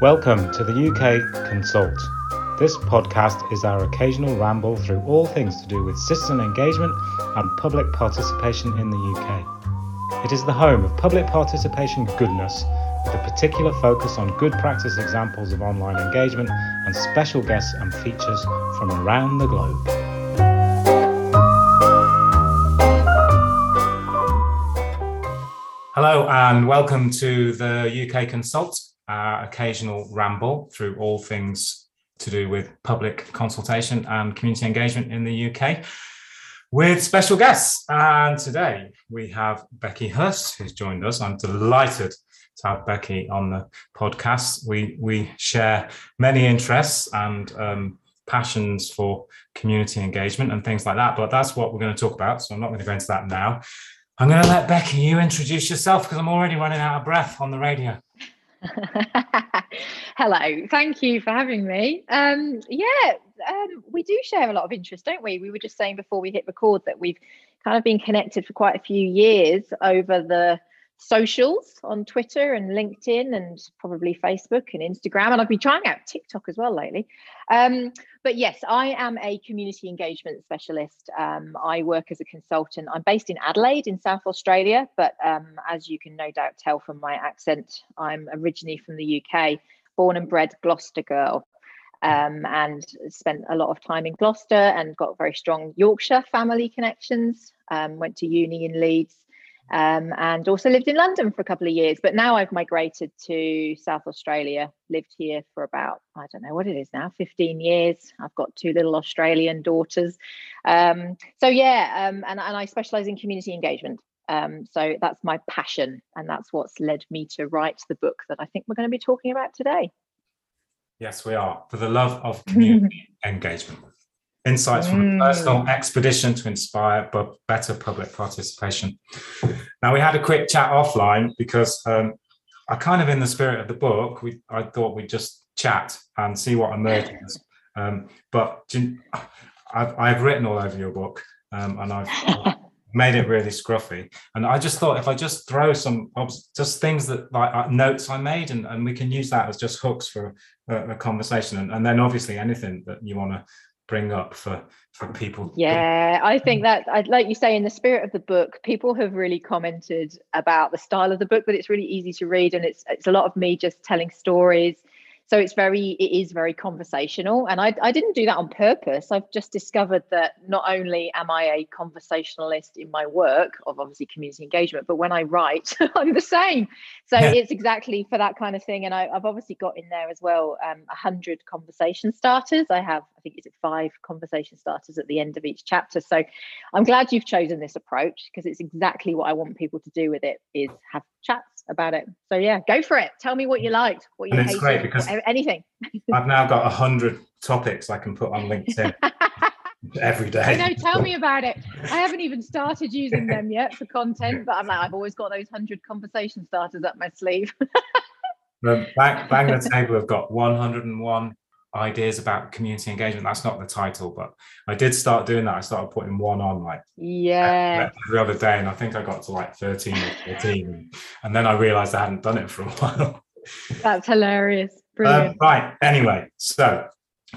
Welcome to the UK Consult. This podcast is our occasional ramble through all things to do with citizen engagement and public participation in the UK. It is the home of public participation goodness, with a particular focus on good practice examples of online engagement and special guests and features from around the globe. Hello and welcome to the UK Consult, our occasional ramble through all things to do with public consultation and community engagement in the UK with special guests. And today we have Becky Hurst, who's joined us. I'm delighted to have Becky on the podcast. We, we share many interests and um, passions for community engagement and things like that, but that's what we're going to talk about. So I'm not going to go into that now. I'm going to let Becky, you introduce yourself because I'm already running out of breath on the radio. Hello, thank you for having me. Um, yeah, um, we do share a lot of interest, don't we? We were just saying before we hit record that we've kind of been connected for quite a few years over the socials on Twitter and LinkedIn and probably Facebook and Instagram. And I've been trying out TikTok as well lately. Um, but yes, I am a community engagement specialist. Um, I work as a consultant. I'm based in Adelaide in South Australia, but um, as you can no doubt tell from my accent, I'm originally from the UK, born and bred Gloucester girl. Um, and spent a lot of time in Gloucester and got very strong Yorkshire family connections. Um, went to uni in Leeds um, and also lived in London for a couple of years. But now I've migrated to South Australia, lived here for about, I don't know what it is now, 15 years. I've got two little Australian daughters. Um, so, yeah, um, and, and I specialize in community engagement. Um, so that's my passion, and that's what's led me to write the book that I think we're going to be talking about today. Yes, we are. For the love of community engagement. Insights from a personal mm. expedition to inspire but better public participation. Now we had a quick chat offline because um, I kind of, in the spirit of the book, we I thought we'd just chat and see what emerges. Um, but I've, I've written all over your book um, and I've, I've made it really scruffy. And I just thought if I just throw some just things that like uh, notes I made, and, and we can use that as just hooks for a, a conversation. And, and, then obviously anything that you want to bring up for for people. Yeah i think mm. that i'd like you say in the spirit of the book people have really commented about the style of the book that it's really easy to read and it's it's a lot of me just telling stories so it's very it is very conversational. And I, I didn't do that on purpose. I've just discovered that not only am i a conversationalist in my work of obviously community engagement but when i write i'm the same. So yeah. it's exactly for that kind of thing. And I, have obviously got in there as well um, 100 conversation starters. I have i think it's five conversation starters at the end of each chapter. So i'm glad you've chosen this approach because it's exactly what i want people to do with it is have chats about it. So yeah, go for it. Tell me what you liked, what you and it's hated, great because anything. I've now got a hundred topics I can put on LinkedIn every day. I know. Tell me about it. I haven't even started using them yet for content, but I'm like, I've always got those hundred conversation starters up my sleeve. bang, bang the table I've got 101 ideas about community engagement. That's not the title, but I did start doing that. I started putting one on like yeah every other day, and I think I got to like 13 or 14. And then I realized I hadn't done it for a while. That's hilarious. Brilliant. Um, right. Anyway, so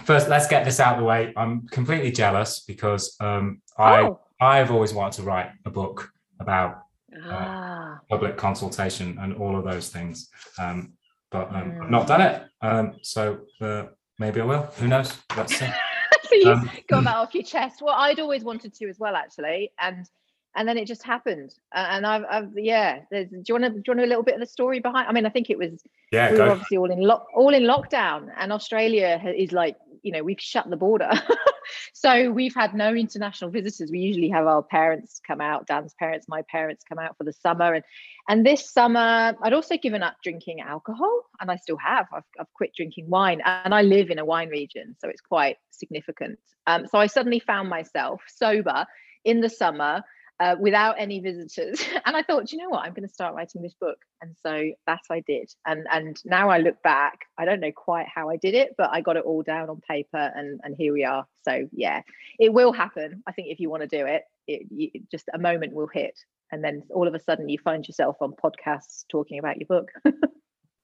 first let's get this out of the way. I'm completely jealous because um, I oh. I've always wanted to write a book about uh, ah. public consultation and all of those things. Um, but um, mm. I've not done it. Um, so uh, maybe I will. Who knows? Let's see. so you um, got that off your chest. Well, I'd always wanted to as well, actually, and and then it just happened. and I've, I've yeah. do you want to do you want a little bit of the story behind? I mean, I think it was yeah. We were obviously all in lock all in lockdown, and Australia is like you know we've shut the border. so we've had no international visitors. We usually have our parents come out, Dan's parents, my parents come out for the summer, and and this summer I'd also given up drinking alcohol, and I still have. I've, I've quit drinking wine, and I live in a wine region, so it's quite significant. Um, so I suddenly found myself sober in the summer uh, without any visitors. and I thought, you know what, I'm going to start writing this book. And so that I did. And and now I look back, I don't know quite how I did it, but I got it all down on paper, and and here we are. So yeah, it will happen. I think if you want to do it, it, it just a moment will hit, and then all of a sudden you find yourself on podcasts talking about your book.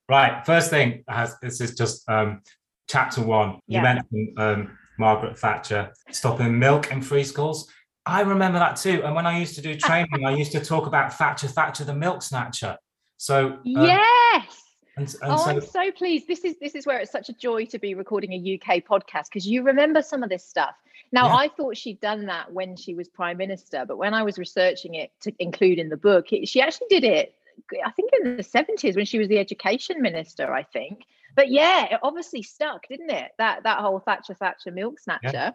Right. First thing, has, this is just um, chapter one. You Yeah. mentioned um, Margaret Thatcher stopping milk in free schools. I remember that too. And when I used to do training, I used to talk about Thatcher, Thatcher, the milk snatcher. So um, yes. and, and oh, so I'm so pleased. This is this is where it's such a joy to be recording a UK podcast because you remember some of this stuff. Now, Yeah. I thought she'd done that when she was prime minister, but when I was researching it to include in the book, it, she actually did it. I think in the 70s when she was the education minister. I think, but yeah, it obviously stuck, didn't it? That that whole Thatcher Thatcher milk snatcher.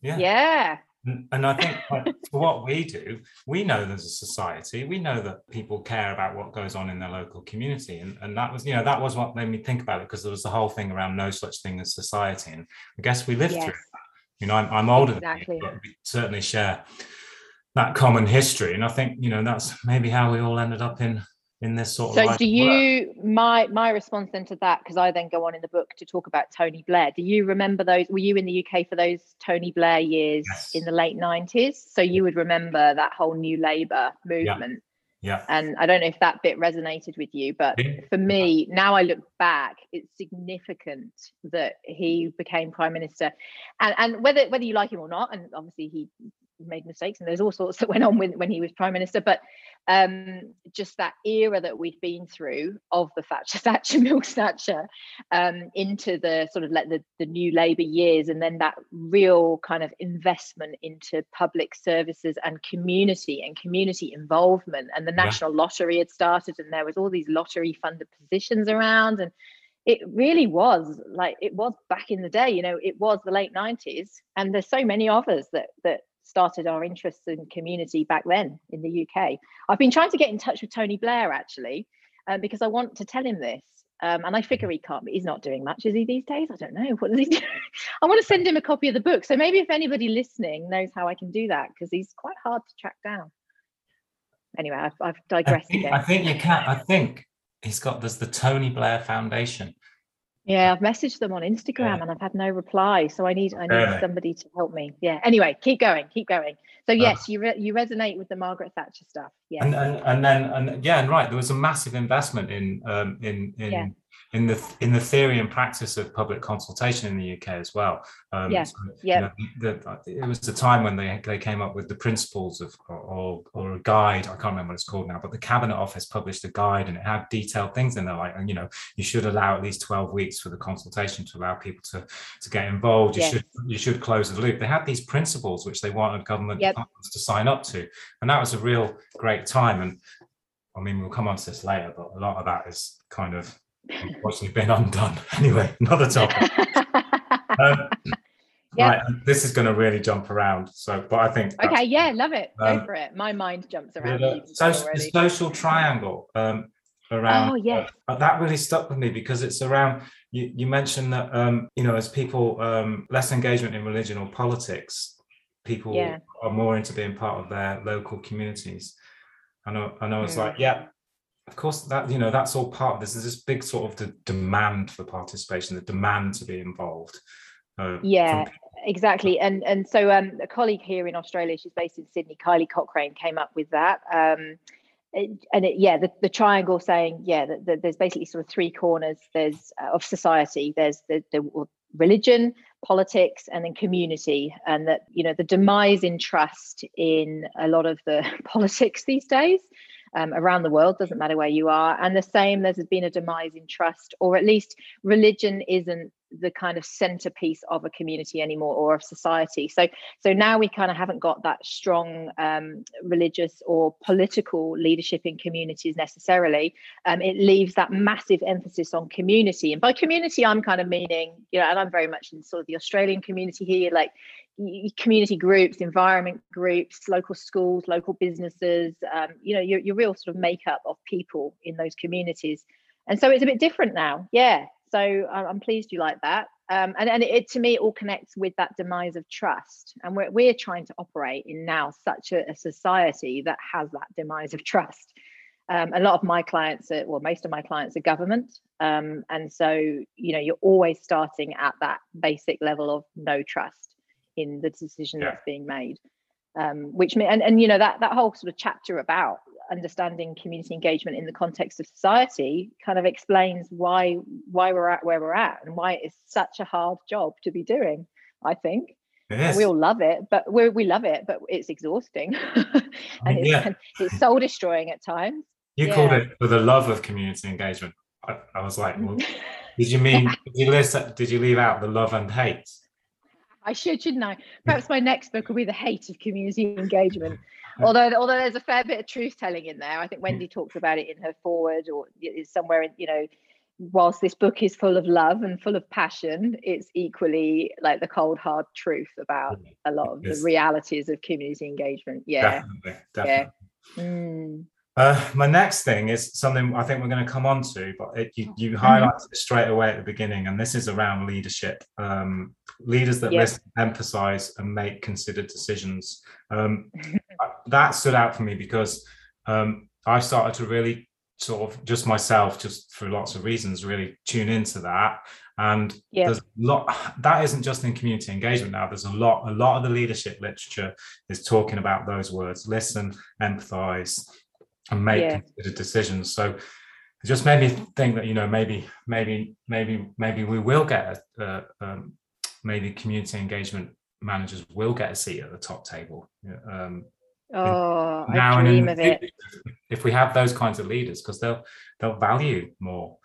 yeah. Yeah. And- And I think like, for what we do, we know there's a society. We know that people care about what goes on in their local community, and, and that was, you know, that was what made me think about it because there was the whole thing around no such thing as society, and I guess we lived Yes. through that. You know, I'm, I'm older Exactly. than you, but we certainly share that common history, and I think you know that's maybe how we all ended up in in this sort of. So do of work. you my my response then to that because I then go on in the book to talk about Tony Blair. Do you remember those? Were you in the UK for those Tony Blair years Yes. in the late nineties? So you would remember that whole New Labour movement. Yeah. And I don't know if that bit resonated with you, but for me, now I look back, it's significant that he became prime minister, and and whether whether you like him or not, and obviously he made mistakes, and there's all sorts that went on with, when he was prime minister, but um, just that era that we've been through of the Thatcher Thatcher milk snatcher um, into the sort of like the, the new Labour years, and then that real kind of investment into public services and community and community involvement, and the Yeah. national lottery had started, and there was all these lottery funded positions around, and it really was like it was back in the day. You know, it was the late nineties, and there's so many of us that that started our interests in community back then in the UK. I've been trying to get in touch with Tony Blair actually, um, because I want to tell him this. Um, and I figure he can't, he's not doing much, is he these days? I don't know. What does he do? I want to send him a copy of the book. So maybe if anybody listening knows how I can do that, because he's quite hard to track down. Anyway, I've, I've I digressed think, again. I think you can. I think he's got. There's the Tony Blair Foundation. Yeah, I've messaged them on Instagram Yeah. and I've had no reply. So I need I need Really? somebody to help me. Yeah. Anyway, keep going, keep going. So yes, you re- you resonate with the Margaret Thatcher stuff. Yeah. And, and and then and yeah, and right, there was a massive investment in um, in in Yeah. In the in the theory and practice of public consultation in the UK as well. Um, Yeah, so, you know, the, it was the time when they they came up with the principles of or, or a guide. I can't remember what it's called now, but the Cabinet Office published a guide and it had detailed things in there, like you know, you should allow at least twelve weeks for the consultation to allow people to to get involved. You Yes. should you should close the loop. They had these principles which they wanted government Yep. departments to sign up to, and that was a real great time. And I mean, we'll come on to this later, but a lot of that is kind of unfortunately been undone. Anyway, another topic. Um, Yeah. Right, this is going to really jump around. So, but I think okay, yeah, love it. Go Um, for it. My mind jumps around. social, the social triangle um, around. Oh, yes. uh, that really stuck with me because it's around. You, you mentioned that um, you know, as people um, less engagement in religion or politics, people Yeah. are more into being part of their local communities. I know, and I was Mm. like, yeah, of course that you know that's all part of this. There's this big sort of the demand for participation, the demand to be involved. uh, Yeah, exactly. And and so um, a colleague here in Australia, she's based in Sydney, Kylie Cochrane, came up with that. Um, and it, yeah, the, the triangle saying yeah, that that there's basically sort of three corners. There's uh, of society. There's the, the religion, politics, and then community. And that you know the demise in trust in a lot of the politics these days. Um, around the world doesn't matter where you are. And the same there's been a demise in trust or at least religion isn't the kind of centerpiece of a community anymore or of society. So so now we kind of haven't got that strong um, religious or political leadership in communities necessarily. Um, it leaves that massive emphasis on community. And by community i'm kind of meaning you know and i'm very much in sort of the australian community here like community groups environment groups local schools local businesses um, you know your, your real sort of makeup of people in those communities. And so it's a bit different now. Yeah so I- i'm pleased you like that. Um, and, and it to me it all connects with that demise of trust. And we're, we're trying to operate in now such a, a society that has that demise of trust. Um, a lot of my clients are well most of my clients are government. Um, and so you know you're always starting at that basic level of no trust in the decision Yeah. that's being made. Um, which me and, and you know that that whole sort of chapter about understanding community engagement in the context of society kind of explains why why we're at where we're at and why it's such a hard job to be doing i think we all love it but we we love it but it's exhausting and it's, yeah. it's soul destroying at times you yeah. called it for the love of community engagement i, I was like well, did you mean did you listen did you leave out the love and hate I should, shouldn't I? Perhaps my next book will be the hate of community engagement. although, although there's a fair bit of truth telling in there. I think Wendy talks about it in her foreword, or is somewhere in, you know, whilst this book is full of love and full of passion, it's equally like the cold hard truth about a lot of the realities of community engagement. Yeah, definitely, definitely. yeah. Mm. Uh, my next thing is something I think we're going to come on to, but it, you, you mm-hmm. highlighted it straight away at the beginning, and this is around leadership. Um, leaders that listen, emphasize, and make considered decisions. Um, that stood out for me because um, I started to really sort of just myself, just for lots of reasons, really tune into that. And there's a lot that isn't just in community engagement now. There's a lot, a lot of the leadership literature is talking about those words: listen, empathize and make yeah. considered decisions. So it just made me think that you know maybe maybe maybe maybe we will get a, um, maybe community engagement managers will get a seat at the top table. Um, oh, now I dream of it. If we have those kinds of leaders, because they'll they'll value more.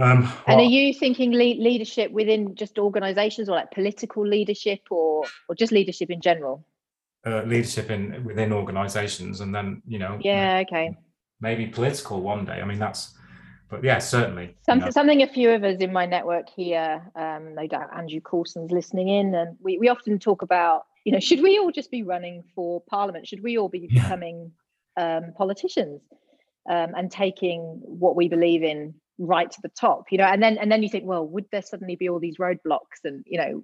Um, and are you thinking le- leadership within just organizations or like political leadership or or just leadership in general? Uh, leadership in within organizations and then you know yeah okay maybe political one day i mean that's but yeah certainly something, you know. something a few of us in my network here um no doubt andrew coulson's listening in and we, we often talk about you know should we all just be running for parliament should we all be yeah. becoming um, politicians um, and taking what we believe in right to the top you know and then and then you think well would there suddenly be all these roadblocks and you know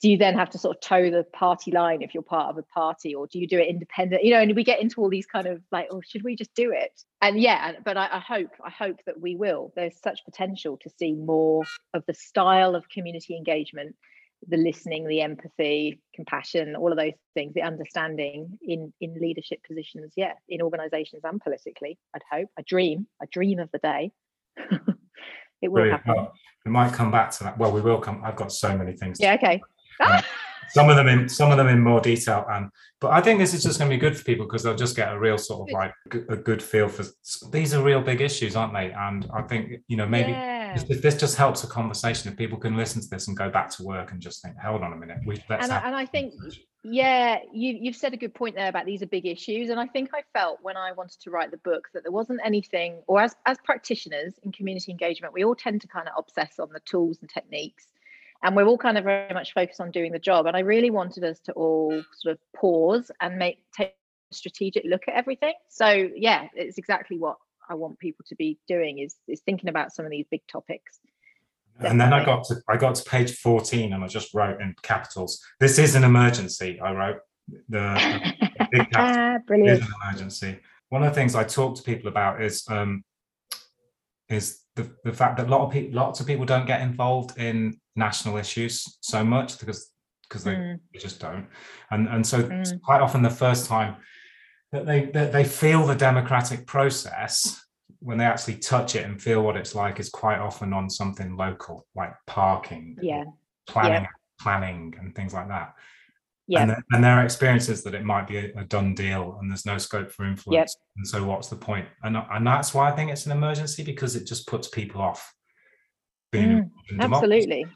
do you then have to sort of toe the party line if you're part of a party or do you do it independent you know and we get into all these kind of like oh should we just do it? And yeah but I, I, hope i hope that we will. There's such potential to see more of the style of community engagement the listening the empathy compassion all of those things the understanding in in leadership positions yeah in organizations and politically i'd hope. I dream i dream of the day. It will Brilliant. happen. Well, we might come back to that. Well we will come i've got so many things yeah okay Ah. some of them in some of them in more detail and but i think this is just going to be good for people because they'll just get a real sort of like a good feel for these are real big issues aren't they? And i think you know maybe yeah. if this just helps a conversation if people can listen to this and go back to work and just think hold on a minute we and, I, and I think yeah you you've said a good point there about these are big issues and i think i felt when i wanted to write the book that there wasn't anything or as as practitioners in community engagement we all tend to kind of obsess on the tools and techniques and we're all kind of very much focused on doing the job. And i really wanted us to all sort of pause and make take a strategic look at everything. So yeah it's exactly what i want people to be doing is is thinking about some of these big topics. Definitely. and then i got to i got to page 14 and i just wrote in capitals this is an emergency i wrote. The, the big capital brilliant is an emergency. One of the things i talk to people about is um is the, the fact that a lot of people lots of people don't get involved in national issues so much because because they, mm. they just don't and and so mm. quite often the first time that they that they feel the democratic process when they actually touch it and feel what it's like is quite often on something local like parking yeah planning yeah. planning and things like that yeah. And, the, and their experience is that it might be a, a, done deal and there's no scope for influence. Yep. And so what's the point? And, and that's why I think it's an emergency because it just puts people off being mm, absolutely.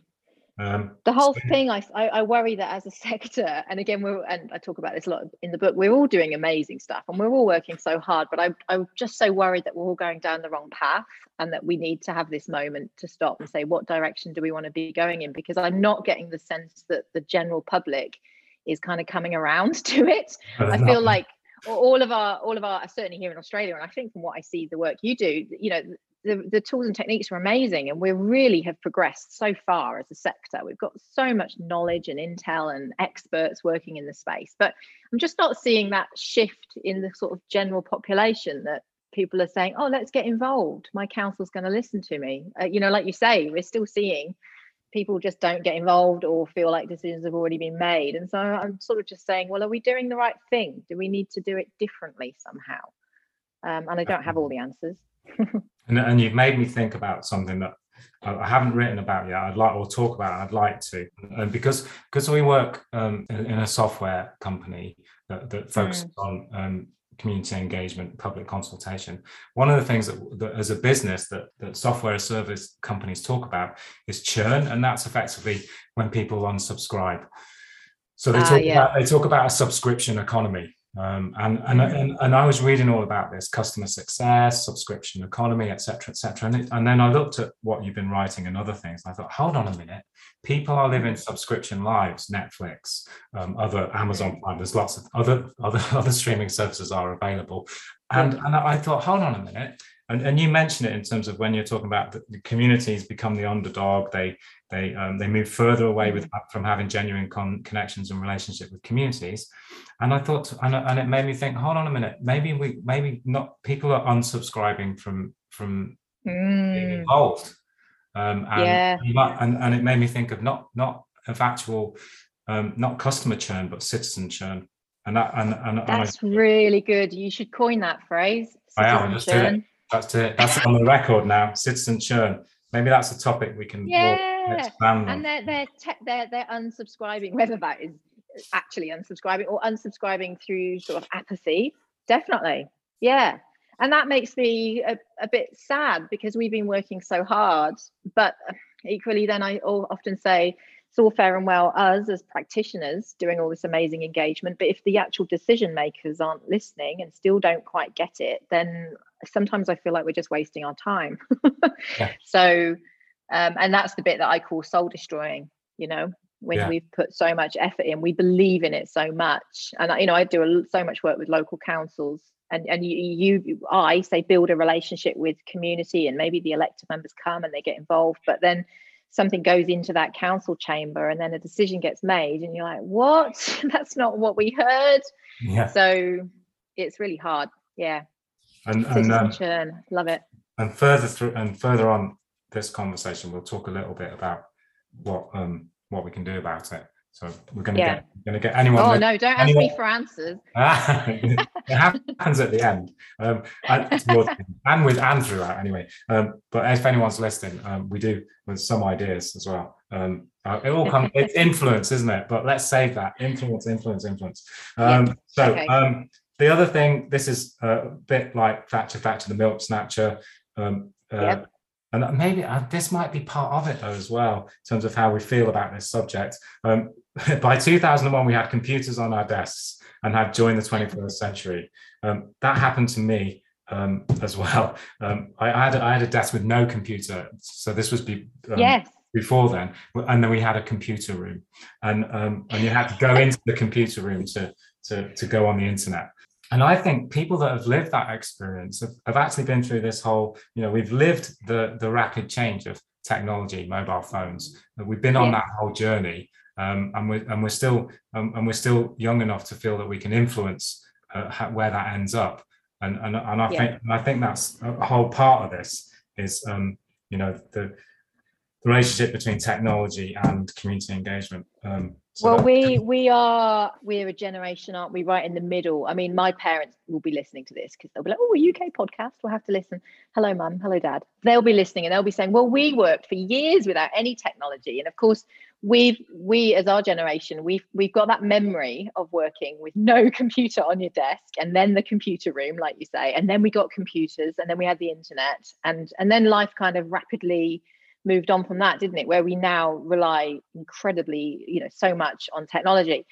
Um, the whole so, thing, I, I worry that as a sector, and again, we're and I talk about this a lot in the book. We're all doing amazing stuff, and we're all working so hard. But I, I'm just so worried that we're all going down the wrong path, and that we need to have this moment to stop and say, what direction do we want to be going in? Because I'm not getting the sense that the general public is kind of coming around to it. I feel like all of our all of our certainly here in Australia, and I think from what I see the work you do, you know, the, the tools and techniques are amazing and we really have progressed so far as a sector. We've got so much knowledge and intel and experts working in the space, but I'm just not seeing that shift in the sort of general population that people are saying, oh, let's get involved. My council's going to listen to me. Uh, you know, like you say, we're still seeing people just don't get involved or feel like decisions have already been made. And so I'm sort of just saying, well, are we doing the right thing? Do we need to do it differently somehow? um, and I don't have all the answers. and, and you've made me think about something that I haven't written about yet. I'd like or talk about. I'd like to, and because because we work um, in, a software company that, that focuses mm. on um, community engagement, public consultation. One of the things that, that, as a business that, that software service companies talk about is churn, and that's effectively when people unsubscribe. So they uh, talk yeah. about they talk about a subscription economy. Um, and, and, and, and I was reading all about this customer success, subscription economy, et cetera, et cetera. And, it, and then I looked at what you've been writing and other things. And I thought, hold on a minute. People are living subscription lives, Netflix, um, other Amazon Prime. There's lots of other, other, other streaming services are available. And, and I thought, hold on a minute. And, and you mentioned it in terms of when you're talking about the, the communities become the underdog, they they um, they move further away with mm. from having genuine con- connections and relationship with communities. And I thought, and, and it made me think, hold on a minute, maybe we maybe not people are unsubscribing from from mm. being involved. Um, and, yeah. and, and it made me think of not not of actual um, not customer churn but citizen churn and that and, and that's and I, really good you should coin that phrase I am just churn. That's it. That's on the record now. Citizen churn. Maybe that's a topic we can yeah. expand on. And they're they're te- they're they're unsubscribing, whether that is actually unsubscribing or unsubscribing through sort of apathy. Definitely, yeah. And that makes me a, a bit sad because we've been working so hard. But equally, then I often say it's all fair and well us as practitioners doing all this amazing engagement but if the actual decision makers aren't listening and still don't quite get it then sometimes i feel like we're just wasting our time yeah. so um, and that's the bit that i call soul destroying you know when yeah. we've put so much effort in we believe in it so much and you know i do a, so much work with local councils and and you, you i say build a relationship with community and maybe the elected members come and they get involved but then something goes into that council chamber and then a decision gets made and you're like what? That's not what we heard. Yeah. So it's really hard. Yeah. And, and um, churn. love it. and further through and further on this conversation we'll talk a little bit about what um what we can do about it so we're going to yeah. get going to get anyone. Oh no! Don't anyone, ask me for answers. it happens at the end, um, and, with and throughout anyway. Um, but if anyone's listening, um, we do with some ideas as well. Um, uh, it all comes. it's influence, isn't it? But let's save that influence, influence, influence. Um, yeah. So okay. Um, the other thing, this is a bit like Thatcher, Thatcher, the milk snatcher. Uh, yep. And maybe uh, this might be part of it though as well, in terms of how we feel about this subject. Um, by 2001, we had computers on our desks and had joined the 21st century. Um, that happened to me um, as well. Um, I, I, had, I had a desk with no computer. So this was be, um, yes. before then. And then we had a computer room. And, um, and you had to go into the computer room to, to, to go on the internet and I think people that have lived that experience have, have, actually been through this whole, you know, we've lived the, the rapid change of technology, mobile phones. We've been on that whole journey um, and we're and we're still um, and we're still young enough to feel that we can influence uh, where that ends up. And and, and I yeah. think and I think that's a whole part of this is um, you know the, the relationship between technology and community engagement. Um, so well, we we are we're a generation, aren't we? Right in the middle. I mean, my parents will be listening to this because they'll be like, "Oh, a UK podcast. We'll have to listen." Hello, mum. Hello, dad. They'll be listening and they'll be saying, "Well, we worked for years without any technology," and of course, we've we as our generation we've we've got that memory of working with no computer on your desk and then the computer room like you say and then we got computers and then we had the internet and and then life kind of rapidly moved on from that didn't it? Where we now rely incredibly you know so much on technology.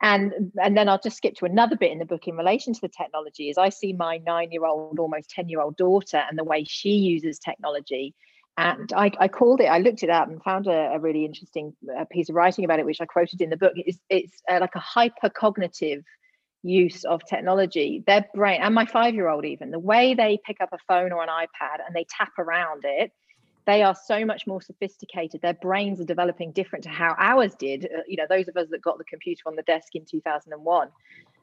And and then i'll just skip to another bit in the book in relation to the technology is i see my nine year old almost 10 year old daughter and the way she uses technology and I, I, called it i looked it up and found a, a really interesting uh, piece of writing about it which i quoted in the book. It's, it's uh, like a hypercognitive use of technology. Their brain and my five year old even the way they pick up a phone or an ipad and they tap around it they are so much more sophisticated. Their brains are developing different to how ours did uh, you know those of us that got the computer on the desk in 2001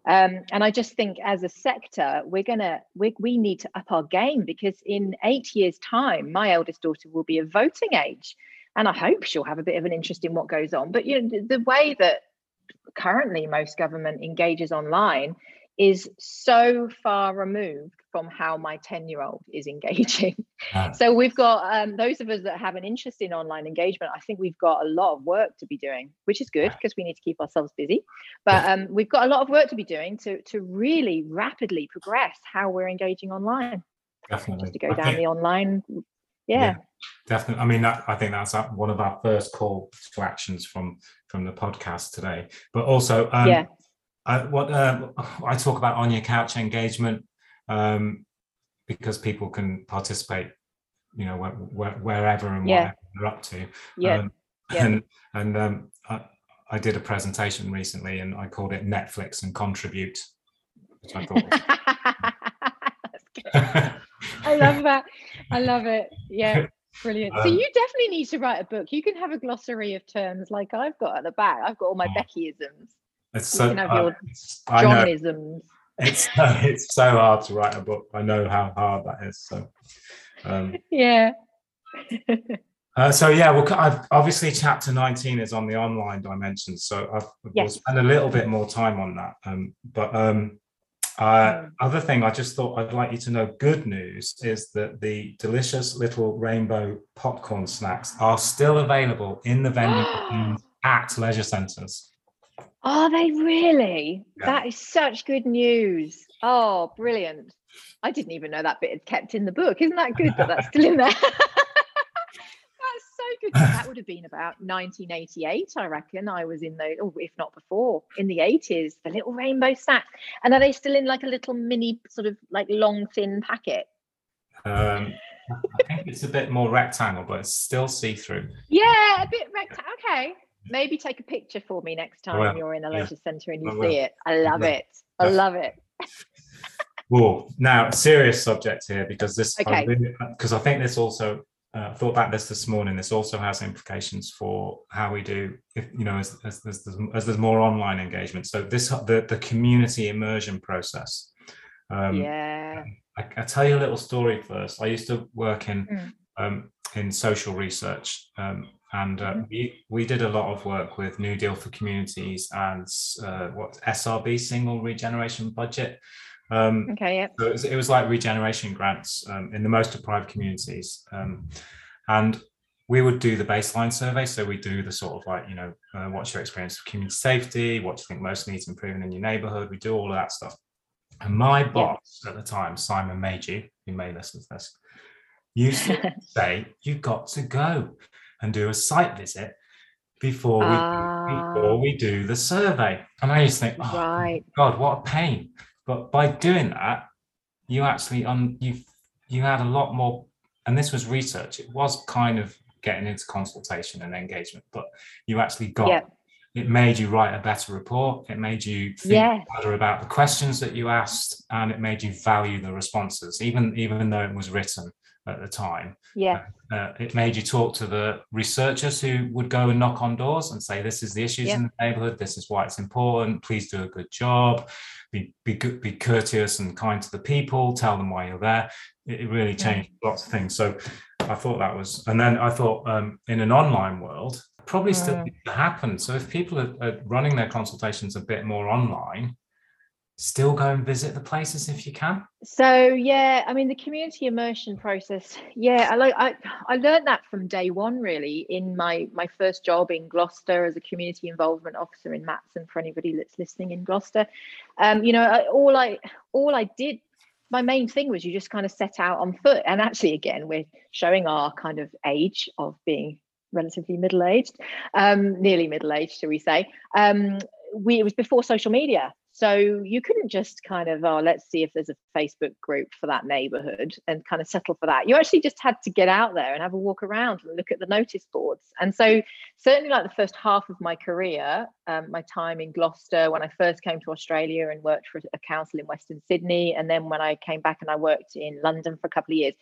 um, and I just think as a sector, we're gonna we, we need to up our game because in eight years' time, my eldest daughter will be of voting age, and I hope she'll have a bit of an interest in what goes on. But you know, the, the way that currently most government engages online is so far removed from how my 10 year old is engaging. Yeah. So we've got um, those of us that have an interest in online engagement. I think we've got a lot of work to be doing, which is good because we need to keep ourselves busy. But um, we've got a lot of work to be doing to to really rapidly progress how we're engaging online. Definitely. Just to go down the online. Yeah. yeah. Definitely. I mean, that, I think that's one of our first call to actions from from the podcast today. But also, um, yeah I, what uh, I talk about on your couch engagement um, because people can participate, you know, wh- wh- wherever and yeah. whatever they're up to. Yeah. Um, yeah. And and um, I, I, did a presentation recently, and I called it Netflix and contribute, which I thought. I love that. I love it. Yeah. Brilliant. Um, so you definitely need to write a book. You can have a glossary of terms like I've got at the back. I've got all my oh. Beckyisms. It's so, you can have uh, your Johnisms. It's it's so hard to write a book. I know how hard that is. So um, yeah. uh, so yeah, well, I've, obviously chapter 19 is on the online dimension, so I've, yes. we'll spend a little bit more time on that. Um, but um, uh, mm. other thing I just thought I'd like you to know good news is that the delicious little rainbow popcorn snacks are still available in the venue at leisure centres. Are they really? Yeah. That is such good news. Oh, brilliant. I didn't even know that bit had kept in the book. Isn't that good that that's still in there? that's so good. That would have been about 1988, I reckon. I was in those, oh, if not before, in the 80s, the little rainbow snack. And are they still in like a little mini, sort of like long, thin packet? Um, I think it's a bit more rectangle, but it's still see through. Yeah, a bit rectangle. Okay maybe take a picture for me next time you're in a leisure yeah. centre and you see it. I love yeah. it. I love it. well, now serious subject here because this okay. because I, I, think this also uh, thought about this this morning. This also has implications for how we do, if you know, as, as, as, as there's more online engagement. So this the the community immersion process. Um, yeah. I, I tell you a little story first. I used to work in mm. um, in social research um, and uh, mm-hmm. we we did a lot of work with New Deal for Communities and uh, what SRB Single Regeneration Budget. Um, okay, yeah. So it was, it was, like regeneration grants um, in the most deprived communities, um, and we would do the baseline survey. So we do the sort of like you know uh, what's your experience of community safety? What do you think most needs improving in your neighbourhood? We do all of that stuff. And my boss yeah. at the time, Simon Maydew, who may listen to this, used to say, "You've got to go." And do a site visit before we uh, before we do the survey. And I used to think, oh, right. God, what a pain. But by doing that, you actually on you you had a lot more. And this was research. It was kind of getting into consultation and engagement, but you actually got. Yeah. It made you write a better report. It made you think yeah. better about the questions that you asked, and it made you value the responses, even even though it was written at the time. Yeah. Uh, uh, it made you talk to the researchers who would go and knock on doors and say, "This is the issues yeah. in the neighbourhood. This is why it's important. Please do a good job. Be be good, be courteous and kind to the people. Tell them why you're there." It, it really changed yeah. lots of things. So I thought that was, and then I thought um, in an online world, probably still mm. happen. So if people are, are running their consultations a bit more online, still go and visit the places if you can. So yeah i mean the community immersion process yeah i like i i learned that from day one really in my my first job in gloucester as a community involvement officer in matson for anybody that's listening in gloucester. Um you know I, all i all i did my main thing was you just kind of set out on foot. And actually again we're showing our kind of age of being relatively middle aged um nearly middle aged shall we say. Um we it was before social media so you couldn't just kind of, oh, let's see if there's a Facebook group for that neighborhood and kind of settle for that. You actually just had to get out there and have a walk around and look at the notice boards. And so, certainly, like the first half of my career, um, my time in Gloucester, when I first came to Australia and worked for a council in Western Sydney, and then when I came back and I worked in London for a couple of years,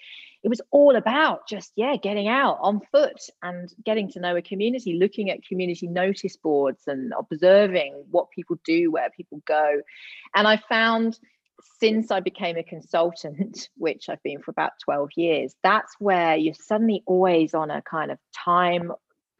it was all about just, yeah, getting out on foot and getting to know a community, looking at community notice boards and observing what people do, where people go. And I found since I became a consultant, which I've been for about 12 years, that's where you're suddenly always on a kind of time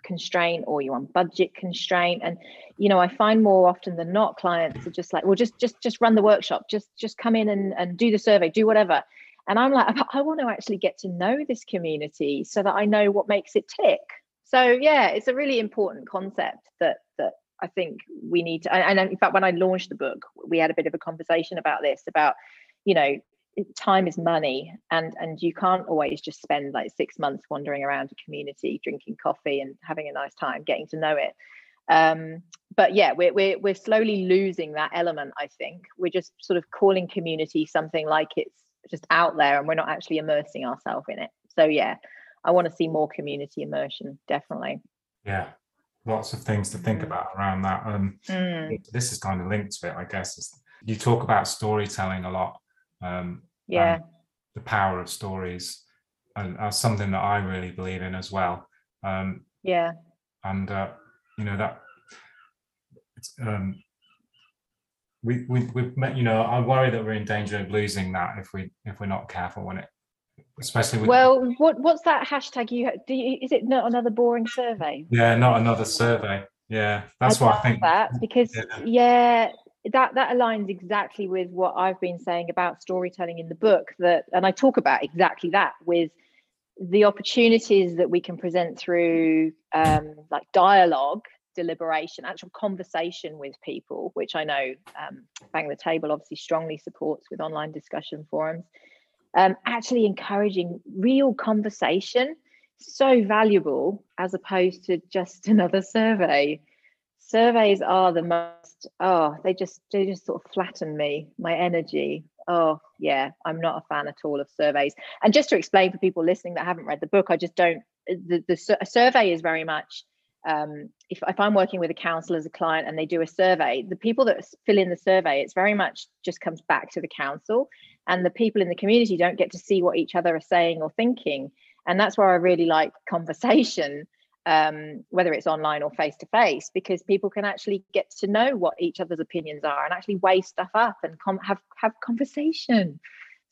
constraint or you're on budget constraint. And you know i find more often than not clients are just like well just just just run the workshop. Just just come in and, and do the survey do whatever and i'm like i want to actually get to know this community so that i know what makes it tick. So yeah it's a really important concept that that i think we need to and in fact when i launched the book we had a bit of a conversation about this about you know time is money and and you can't always just spend like six months wandering around a community drinking coffee and having a nice time getting to know it. Um, but yeah we're, we're we're slowly losing that element i think. We're just sort of calling community something like it's just out there and we're not actually immersing ourselves in it so yeah i want to see more community immersion definitely yeah lots of things to think mm. about around that um mm. this is kind of linked to it i guess you talk about storytelling a lot um, yeah. The power of stories and are something that I really believe in as well. Um, yeah. And uh, you know that um, we we we've met. You know, I worry that we're in danger of losing that if we if we're not careful when it, especially with. Well, what what's that hashtag? You do you, is it not another boring survey? Yeah, not another survey. Yeah, that's I why I think that because yeah. yeah that that aligns exactly with what I've been saying about storytelling in the book that and I talk about exactly that with the opportunities that we can present through um, like dialogue deliberation actual conversation with people which I know um, bang the table obviously strongly supports with online discussion forums. Um, actually encouraging real conversation so valuable as opposed to just another survey. Surveys are the most oh they just they just sort of flatten me my energy. Oh yeah i'm not a fan at all of surveys. And just to explain for people listening that haven't read the book i just don't the, the survey is very much um, if, if i'm working with a council as a client and they do a survey the people that fill in the survey it's very much just comes back to the council and the people in the community don't get to see what each other are saying or thinking and that's where i really like conversation um, whether it's online or face to face, because people can actually get to know what each other's opinions are and actually weigh stuff up and com- have have conversation.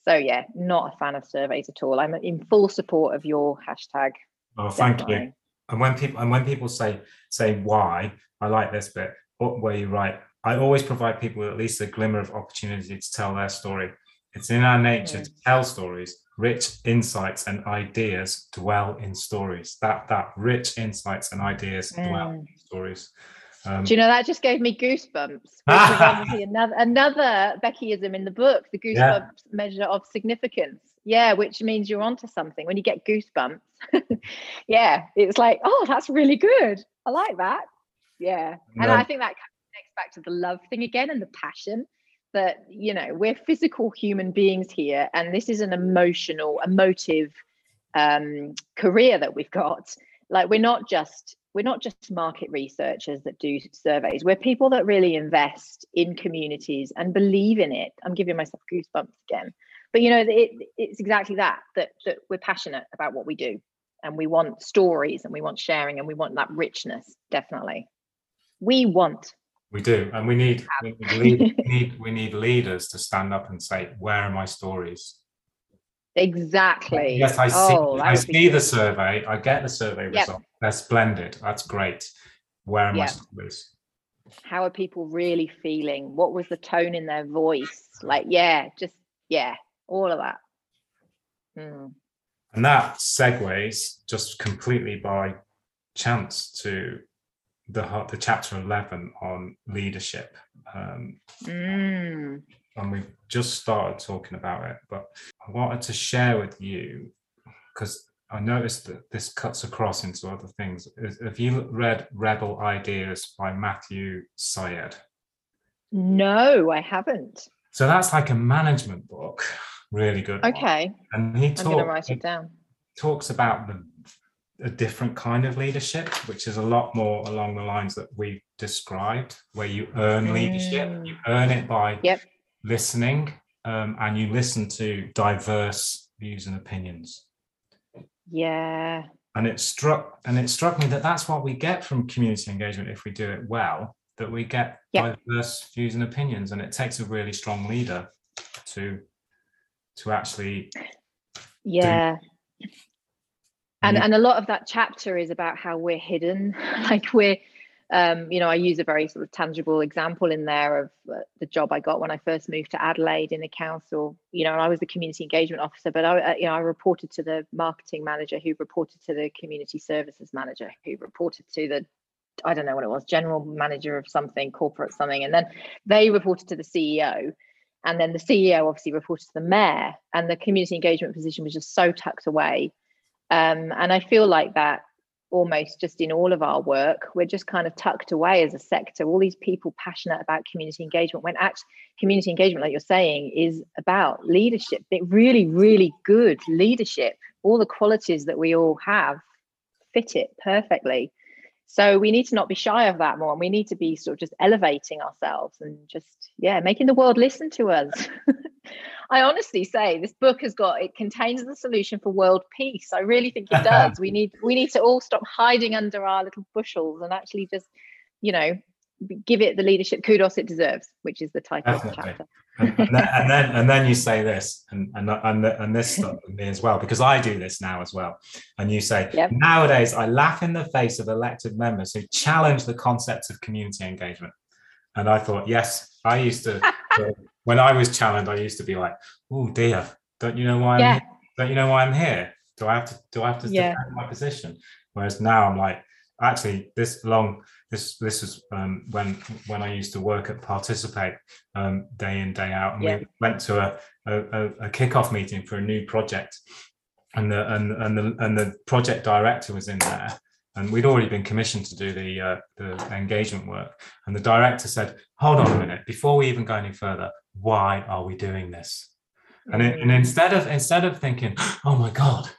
So yeah, not a fan of surveys at all. I'm in full support of your hashtag. Oh, thank definitely. you. And when people and when people say say why, I like this bit where you write. I always provide people with at least a glimmer of opportunity to tell their story. It's in our nature to tell stories, rich insights and ideas dwell in stories. That that rich insights and ideas mm. dwell in stories. Um, Do you know that just gave me goosebumps? another another Beckyism in the book, the goosebumps yeah. measure of significance. Yeah, which means you're onto something. When you get goosebumps, yeah, it's like, oh, that's really good. I like that. Yeah, and I think that connects back to the love thing again and the passion that you know we're physical human beings here and this is an emotional emotive um, career that we've got like we're not just we're not just market researchers that do surveys we're people that really invest in communities and believe in it i'm giving myself goosebumps again but you know it, it's exactly that that that we're passionate about what we do and we want stories and we want sharing and we want that richness definitely we want we do, and we need we need, we need we need leaders to stand up and say, "Where are my stories?" Exactly. Yes, I see. Oh, I see the survey. I get the survey yep. result. They're splendid. That's great. Where are yep. my stories? How are people really feeling? What was the tone in their voice? Like, yeah, just yeah, all of that. Mm. And that segues just completely by chance to the the chapter 11 on leadership um, mm. and we've just started talking about it but i wanted to share with you because i noticed that this cuts across into other things have you read rebel ideas by matthew syed no i haven't so that's like a management book really good okay one. and he talk, I'm gonna write it down talks about the a different kind of leadership, which is a lot more along the lines that we've described, where you earn leadership. Mm. You earn it by yep. listening, um, and you listen to diverse views and opinions. Yeah. And it struck and it struck me that that's what we get from community engagement if we do it well. That we get yep. diverse views and opinions, and it takes a really strong leader to to actually yeah. And and a lot of that chapter is about how we're hidden. Like we're um, you know i use a very sort of tangible example in there of uh, the job i got when i first moved to adelaide in the council. You know and i was the community engagement officer but i uh, you know i reported to the marketing manager who reported to the community services manager who reported to the i don't know what it was general manager of something corporate something. And then they reported to the ceo and then the ceo obviously reported to the mayor and the community engagement position was just so tucked away um, and I feel like that almost just in all of our work, we're just kind of tucked away as a sector. All these people passionate about community engagement, when actually community engagement, like you're saying, is about leadership, really, really good leadership. All the qualities that we all have fit it perfectly. So we need to not be shy of that more, and we need to be sort of just elevating ourselves and just yeah, making the world listen to us. I honestly say this book has got it contains the solution for world peace. I really think it does. we need we need to all stop hiding under our little bushels and actually just, you know, give it the leadership kudos it deserves, which is the title Definitely. of the chapter. and, and, then, and, then, and then you say this and and and, and this stuff with me as well because I do this now as well. And you say yep. nowadays I laugh in the face of elected members who challenge the concepts of community engagement. And I thought, yes, I used to when I was challenged, I used to be like, "Oh dear, don't you know why I'm here? Don't you know why I'm here? Do I have to do I have to yeah. defend my position?" Whereas now I'm like, actually, this long this this was um, when when I used to work at Participate um, day in day out, and yeah. we went to a, a a kickoff meeting for a new project, and the and and the and the project director was in there, and we'd already been commissioned to do the uh, the engagement work. And the director said, "Hold on a minute, before we even go any further, why are we doing this?" And, it, and mm. instead of instead of thinking, "Oh my God,"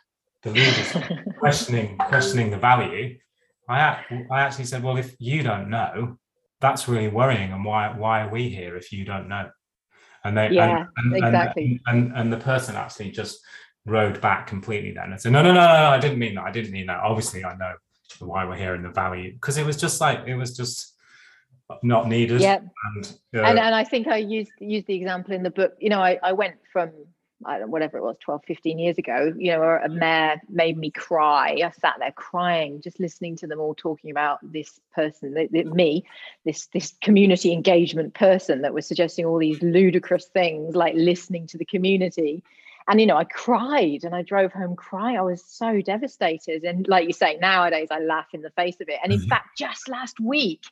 the leaders questioning questioning the value, I I actually said, "Well, if you don't know, that's really worrying. And why why are we here if you don't know?" And they yeah and, and, exactly and, and, and the person actually just rowed back completely then and said, no, no, no, no, I didn't mean that. I didn't mean that. Obviously, I know why we're here in the valley because it was just like it was just not needed. Yeah, and, uh, and and I think I used used the example in the book. You know, I I went from know, whatever it was 12 15 years ago you know a mayor made me cry. I sat there crying just listening to them all talking about this person me this this community engagement person that was suggesting all these ludicrous things like listening to the community. And you know i cried and i drove home crying. I was so devastated. And like you say nowadays i laugh in the face of it. And in mm-hmm. fact just last week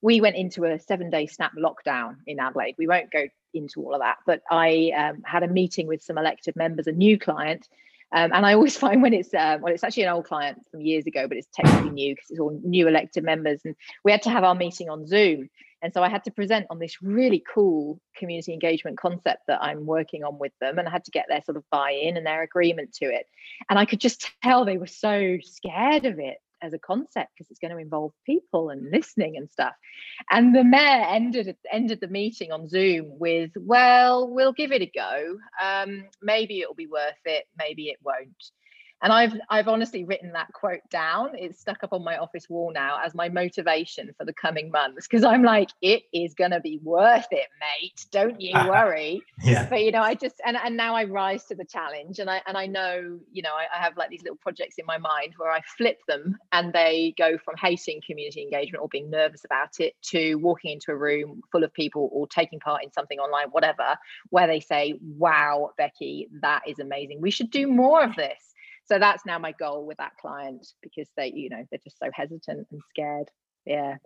we went into a seven day snap lockdown in adelaide. We won't go into all of that but i um, had a meeting with some elected members a new client um, and I always find when it's uh, well, it's actually an old client from years ago, but it's technically new because it's all new elected members. And we had to have our meeting on Zoom. And so I had to present on this really cool community engagement concept that I'm working on with them. And I had to get their sort of buy in and their agreement to it. And I could just tell they were so scared of it as a concept because it's going to involve people and listening and stuff. And the mayor ended ended the meeting on Zoom with, "Well, we'll give it a go. Um, maybe it'll be worth it. Maybe it won't." And I've I've honestly written that quote down. It's stuck up on my office wall now as my motivation for the coming months because I'm like, it is gonna be worth it, mate. Don't you worry. yeah. But you know, I just and and now I rise to the challenge, and I and I know, you know, I, I have like these little projects in my mind where I flip them, and they go from hating community engagement or being nervous about it to walking into a room full of people or taking part in something online, whatever, where they say, "Wow, Becky, that is amazing. We should do more of this." So that's now my goal with that client because they you know they're just so hesitant and scared. Yeah.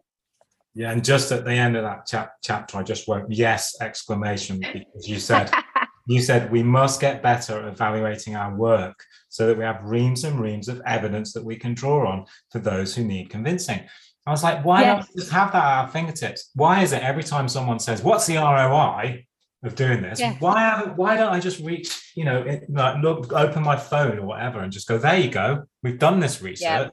Yeah and just at the end of that chap- chapter i just wrote yes! exclamation because you said you said we must get better at evaluating our work so that we have reams and reams of evidence that we can draw on for those who need convincing. I was like why yes. don't we just have that at our fingertips? Why is it every time someone says what's the roi of doing this. Yeah. Why haven't? Why don't I just reach? You know, it, like look, open my phone or whatever, and just go. There you go. We've done this research. Yeah.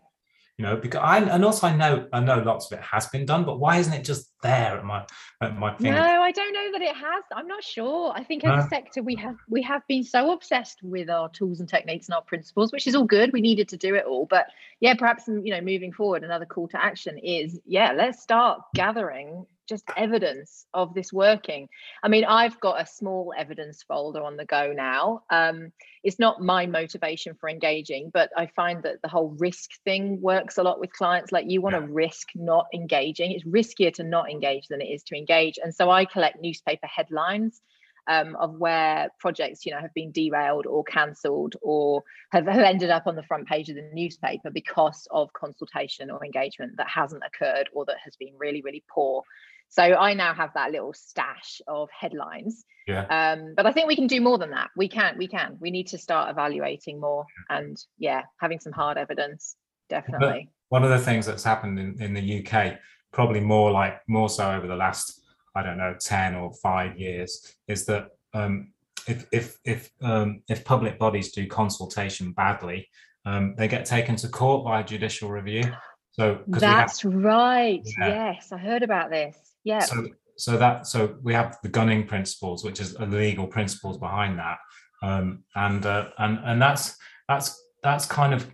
You know, because I and also I know I know lots of it has been done, but why isn't it just there at my at my finger? No, I don't know that it has. I'm not sure. I think as a sector we have we have been so obsessed with our tools and techniques and our principles, which is all good. We needed to do it all, but yeah, perhaps you know, moving forward, another call to action is yeah, let's start gathering just evidence of this working. I mean, I've got a small evidence folder on the go now. Um, it's not my motivation for engaging, but I find that the whole risk thing works a lot with clients. Like you want to yeah. risk not engaging. It's riskier to not engage than it is to engage. And so I collect newspaper headlines um, of where projects, you know, have been derailed or cancelled or have, have ended up on the front page of the newspaper because of consultation or engagement that hasn't occurred or that has been really, really poor. So I now have that little stash of headlines. Yeah. Um, but I think we can do more than that. We can, we can. We need to start evaluating more and yeah, having some hard evidence. Definitely. One of the things that's happened in, in the UK, probably more like more so over the last I don't know, 10 or five years, is that um, if if if um, if public bodies do consultation badly, um, they get taken to court by judicial review. So that's have, right. Yeah. Yes, I heard about this. Yeah. So so that so we have the gunning principles, which is the legal principles behind that, um, and uh, and and that's that's that's kind of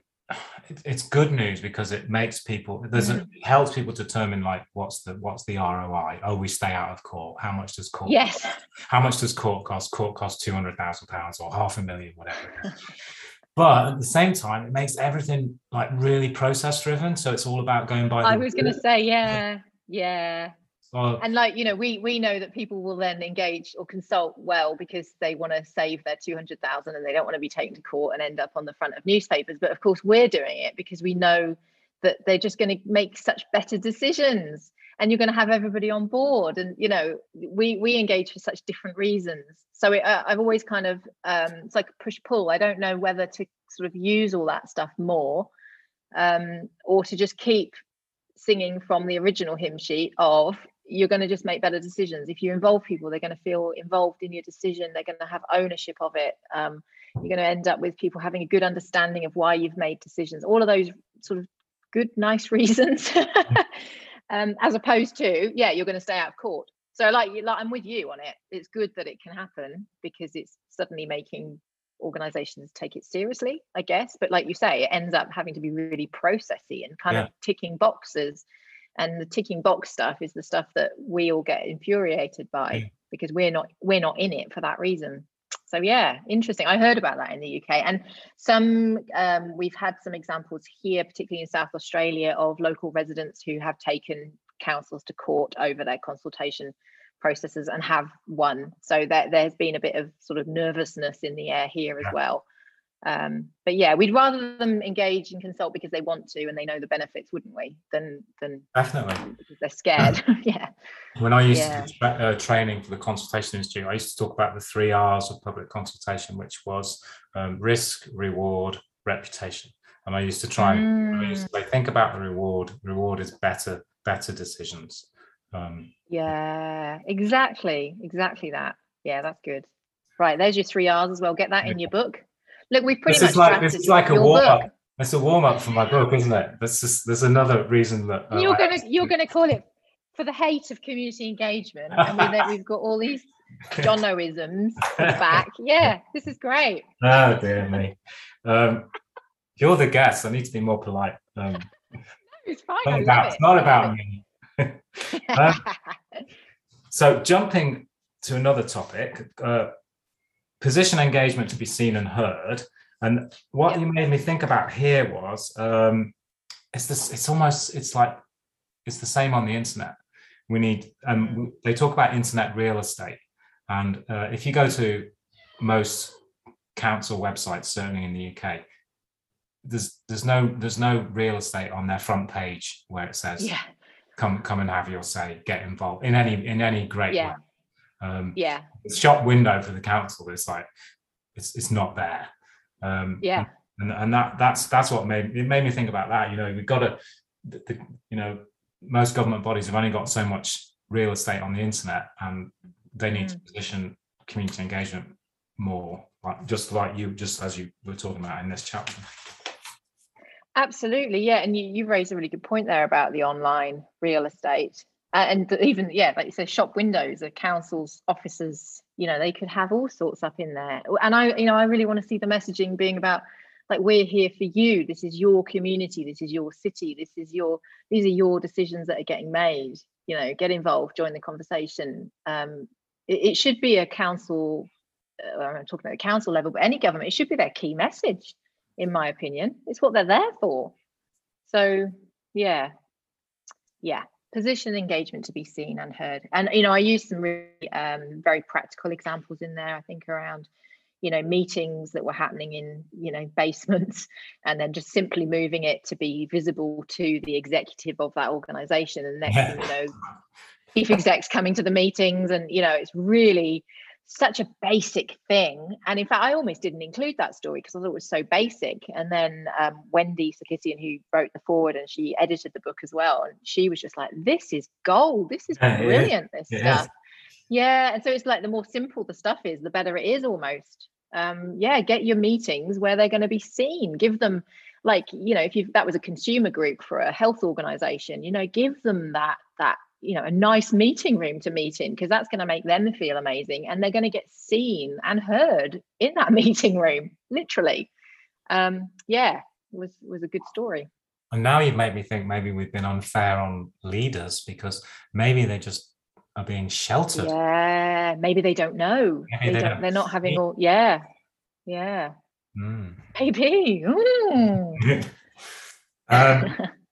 it's good news because it makes people there's a, mm. it helps people determine like what's the what's the ROI. Oh, we stay out of court. How much does court? Yes. Cost? How much does court cost? Court costs two hundred thousand pounds or half a million, whatever. but at the same time, it makes everything like really process driven. So it's all about going by. I was going to say, yeah, yeah. Well, and like you know, we we know that people will then engage or consult well because they want to save their two hundred thousand and they don't want to be taken to court and end up on the front of newspapers. But of course, we're doing it because we know that they're just going to make such better decisions and you're going to have everybody on board. And you know we we engage for such different reasons. So it, uh, i've always kind of um it's like push pull i don't know whether to sort of use all that stuff more um or to just keep singing from the original hymn sheet of you're going to just make better decisions. If you involve people, they're going to feel involved in your decision. They're going to have ownership of it. Um, you're going to end up with people having a good understanding of why you've made decisions. All of those sort of good, nice reasons, um, as opposed to yeah, you're going to stay out of court. So like, like I'm with you on it. It's good that it can happen because it's suddenly making organizations take it seriously, I guess. But like you say, it ends up having to be really processy and kind yeah. of ticking boxes and the ticking box stuff is the stuff that we all get infuriated by yeah. because we're not we're not in it for that reason. So yeah interesting. I heard about that in the uk and some um, we've had some examples here particularly in south australia of local residents who have taken councils to court over their consultation processes and have won. So that there's been a bit of sort of nervousness in the air here as well um, but yeah we'd rather them engage and consult because they want to and they know the benefits wouldn't we than than definitely. because they're scared. Yeah. When i used yeah. to do uh, training for the consultation institute i used to talk about the three r's of public consultation which was um, risk reward reputation. And i used to try mm. I used to say, think about the reward reward is better better decisions. Um, yeah exactly exactly that. Yeah that's good. Right there's your three r's as well. Get that in your book Look, we pretty this much. Is like, this is like a warm book. up. It's a warm up for my book, isn't it? That's just there's another reason that uh, you're gonna you're gonna call it for the hate of community engagement. and with we've got all these Jonoisms back. Yeah, this is great. Oh dear me. Um, you're the guest. I need to be more polite. Um, no, it's fine. Not about, it. not about me. um, so jumping to another topic, uh, position engagement to be seen and heard. And what yeah. you made me think about here was um, it's this. It's almost it's like it's the same on the internet. We need. Um, they talk about internet real estate, and uh, if you go to most council websites, certainly in the UK, there's there's no there's no real estate on their front page where it says yeah. come come and have your say, get involved in any in any great yeah. way. Um, yeah. The shop window for the council is like it's it's not there. Um, yeah. And, and that that's that's what made it made me think about that. You know, we've got to, the, the, you know, most government bodies have only got so much real estate on the internet, and they need mm. to position community engagement more, like just like you, just as you were talking about in this chapter. Absolutely, yeah, and you you raised a really good point there about the online real estate and even yeah like you say shop windows of councils offices you know they could have all sorts up in there. And i you know i really want to see the messaging being about like we're here for you. This is your community. This is your city. This is your these are your decisions that are getting made. You know get involved join the conversation. Um, it, it, should be a council uh, i'm talking about the council level but any government it should be their key message in my opinion. It's what they're there for. So yeah. Yeah position engagement to be seen and heard. And you know i use some really um, very practical examples in there i think around you know meetings that were happening in you know basements and then just simply moving it to be visible to the executive of that organization. And next thing you know chief execs coming to the meetings and you know it's really such a basic thing. And in fact i almost didn't include that story because i thought it was so basic. And then um, Wendy Sarkissian who wrote the foreword and she edited the book as well and she was just like this is gold. This is brilliant this stuff. Yeah and so it's like the more simple the stuff is the better it is almost. Um, yeah, get your meetings where they're going to be seen. Give them, like, you know, if you that was a consumer group for a health organization, you know, give them that that you know a nice meeting room to meet in because that's going to make them feel amazing and they're going to get seen and heard in that meeting room literally um yeah was was a good story and now you've made me think maybe we've been unfair on leaders because maybe they just are being sheltered. Yeah, maybe they don't know. Maybe they, they don't, they're not having all. Yeah, yeah. Mm. Maybe. Mm. um,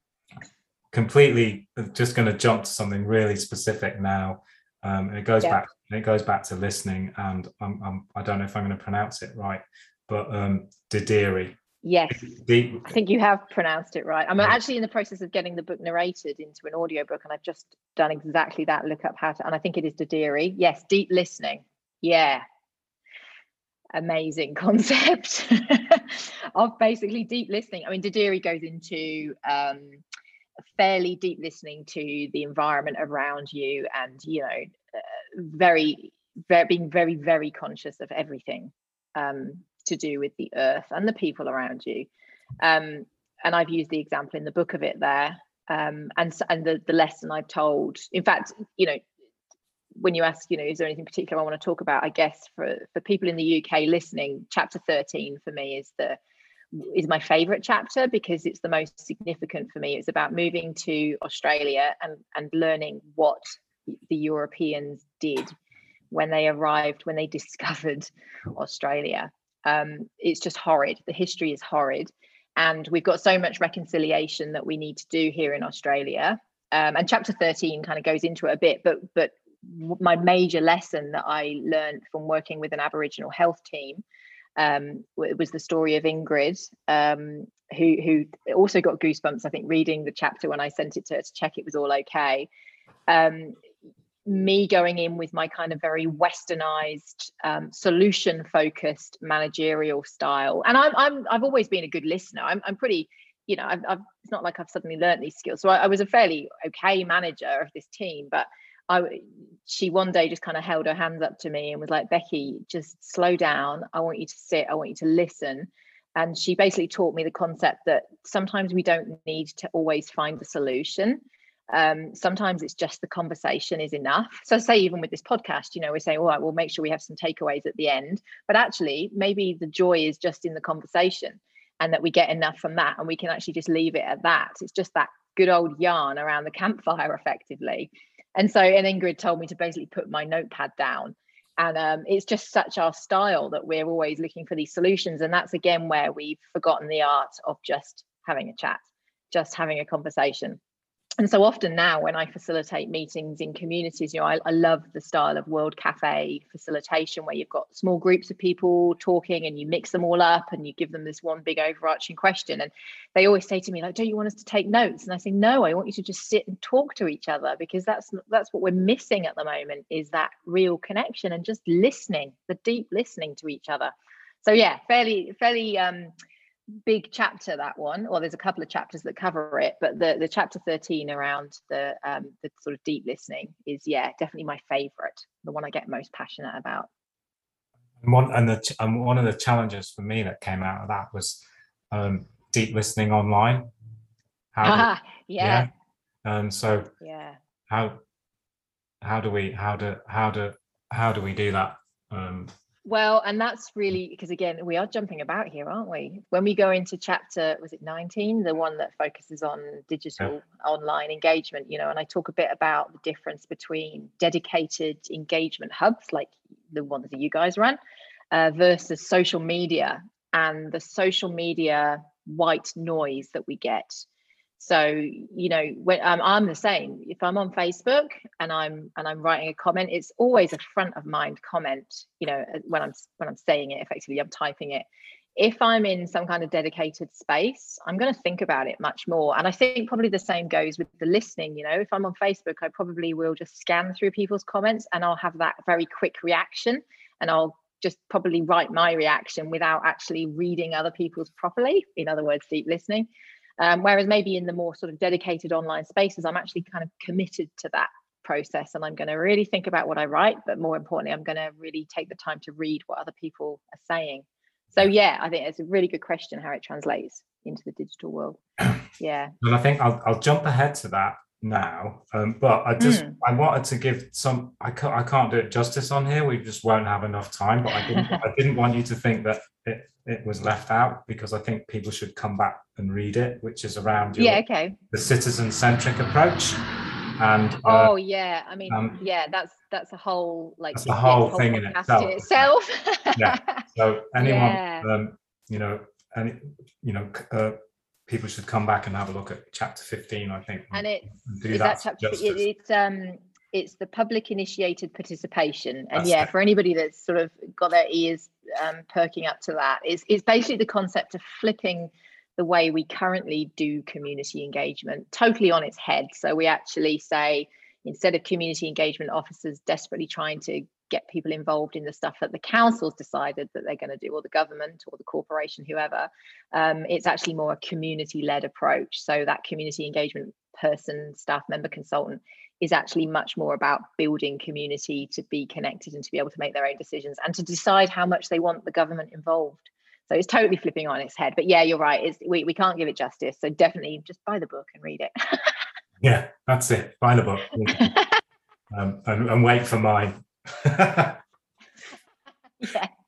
completely. Just going to jump to something really specific now. Um, and it goes yeah. back. It goes back to listening, and I'm, I'm, I do not know if I'm going to pronounce it right, but um, Dadirri. Yes, the, I think you have pronounced it right. I'm actually in the process of getting the book narrated into an audiobook, and I've just done exactly that. Look up how to, and I think it is Dadirri. Yes, deep listening. Yeah, amazing concept of basically deep listening. I mean, Dadirri goes into um, fairly deep listening to the environment around you, and you know, uh, very, very being very, very conscious of everything. Um, to do with the earth and the people around you. Um, and I've used the example in the book of it there. Um, and and the, the lesson I've told, in fact, you know, when you ask, you know, is there anything particular I want to talk about? I guess for for people in the UK listening, chapter 13 for me is the is my favorite chapter because it's the most significant for me. It's about moving to Australia and and learning what the Europeans did when they arrived, when they discovered Australia um, it's just horrid. The history is horrid. And we've got so much reconciliation that we need to do here in Australia. Um, and chapter 13 kind of goes into it a bit, but but my major lesson that I learned from working with an Aboriginal health team um, it was the story of Ingrid, um, who who also got goosebumps. I think reading the chapter when I sent it to her to check it was all okay. Um, me going in with my kind of very westernized um, solution focused managerial style and I'm, I'm i've always been a good listener i'm, I'm pretty you know I've, I've, it's not like i've suddenly learned these skills so I, I was a fairly okay manager of this team but i she one day just kind of held her hands up to me and was like becky just slow down i want you to sit i want you to listen and she basically taught me the concept that sometimes we don't need to always find the solution um, sometimes it's just the conversation is enough. So, say even with this podcast, you know, we're saying, all right, we'll make sure we have some takeaways at the end. But actually, maybe the joy is just in the conversation and that we get enough from that and we can actually just leave it at that. It's just that good old yarn around the campfire, effectively. And so, and Ingrid told me to basically put my notepad down. And um, it's just such our style that we're always looking for these solutions. And that's again where we've forgotten the art of just having a chat, just having a conversation and so often now when i facilitate meetings in communities you know I, I, love the style of world cafe facilitation where you've got small groups of people talking and you mix them all up and you give them this one big overarching question. And they always say to me like don't you want us to take notes? And i say no i want you to just sit and talk to each other because that's that's what we're missing at the moment is that real connection and just listening the deep listening to each other. So yeah fairly fairly um big chapter that one. Or there's a couple of chapters that cover it but the the chapter 13 around the um the sort of deep listening is yeah definitely my favorite the one i get most passionate about. And one and the and one of the challenges for me that came out of that was um deep listening online. How ah, yeah. yeah. Um so yeah. how how do we how do how do how do we do that? Um Well, and that's really because again, we are jumping about here, aren't we? When we go into chapter, was it 19, the one that focuses on digital yeah. online engagement, you know, and I talk a bit about the difference between dedicated engagement hubs like the ones that you guys run uh, versus social media and the social media white noise that we get so you know when um, i'm the same. If i'm on facebook and i'm and i'm writing a comment it's always a front of mind comment you know uh, when i'm when i'm saying it effectively i'm typing it. If i'm in some kind of dedicated space i'm going to think about it much more. And i think probably the same goes with the listening you know. If i'm on facebook i probably will just scan through people's comments and i'll have that very quick reaction and i'll just probably write my reaction without actually reading other people's properly in other words deep listening um, whereas maybe in the more sort of dedicated online spaces, I'm actually kind of committed to that process and I'm going to really think about what I write, but more importantly, I'm going to really take the time to read what other people are saying. So yeah, I think it's a really good question how it translates into the digital world. Yeah. And I think I'll, I'll jump ahead to that now, um, but I just mm. I wanted to give some. I can't I can't do it justice on here. We just won't have enough time. But I didn't I didn't want you to think that it it was left out because I think people should come back and read it, which is around your, yeah, okay, the citizen centric approach. And uh, oh yeah, I mean um, yeah, that's that's a whole like that's a whole, whole thing in itself. In itself. yeah. So anyone, yeah. um, you know, any you know, uh, people should come back and have a look at chapter fifteen. I think, and it's and is that, that chapter. It, it's um it's the public initiated participation. And that's yeah it. for anybody that's sort of got their ears um, perking up to that it's, it's basically the concept of flipping the way we currently do community engagement totally on its head. So we actually say instead of community engagement officers desperately trying to get people involved in the stuff that the council's decided that they're going to do or the government or the corporation whoever um, it's actually more a community led approach. So that community engagement person staff member consultant is actually much more about building community to be connected and to be able to make their own decisions and to decide how much they want the government involved. So it's totally flipping on its head. But yeah, you're right. It's, we, we can't give it justice. So definitely just buy the book and read it. yeah, that's it. Buy the book um, and, and, wait for mine. yeah.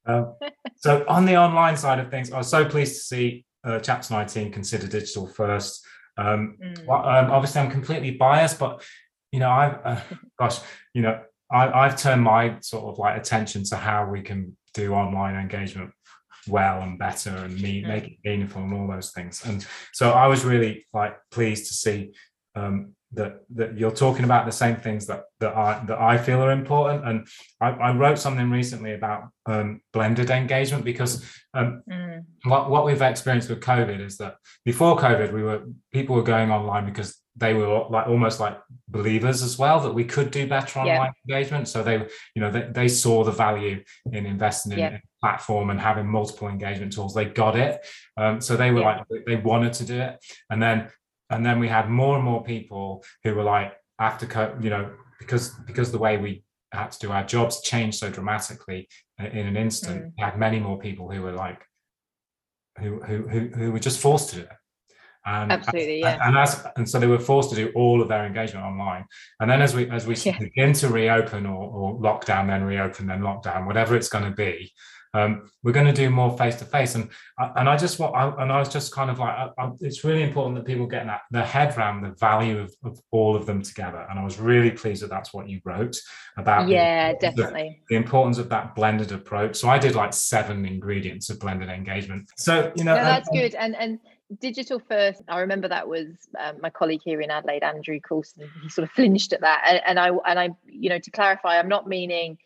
Um, so on the online side of things, I was so pleased to see uh, Chapter 19 consider digital first. Um, mm. well, um, obviously, I'm completely biased, but you know, I, uh, gosh, you know, I, I've turned my sort of like attention to how we can do online engagement well and better and mean, mm. make it meaningful and all those things. And so I was really like pleased to see um, that that you're talking about the same things that that I that I feel are important. And I, I wrote something recently about um, blended engagement because um, mm. what what we've experienced with COVID is that before COVID, we were people were going online because they were like almost like believers as well that we could do better online yeah. engagement. So they, you know, they, they saw the value in investing in, yeah. platform and having multiple engagement tools. They got it. Um, so they were yeah. like they wanted to do it. And then and then we had more and more people who were like after you know because because the way we had to do our jobs changed so dramatically in an instant. Mm. We had many more people who were like who who who, who were just forced to do it and, Absolutely, yeah. And, as and so they were forced to do all of their engagement online. And then as we as we yeah. begin to reopen or, or lockdown, then reopen, then lockdown, whatever it's going to be, um, we're going to do more face to face. And and I just want I, and I was just kind of like I, I, it's really important that people get that their head around the value of, of all of them together. And I was really pleased that that's what you wrote about. Yeah, the, definitely the, the, importance of that blended approach. So I did like seven ingredients of blended engagement. So you know no, that's and, good. And and digital first i remember that was um, my colleague here in adelaide andrew coulson he sort of flinched at that. And, and i and i you know to clarify i'm not meaning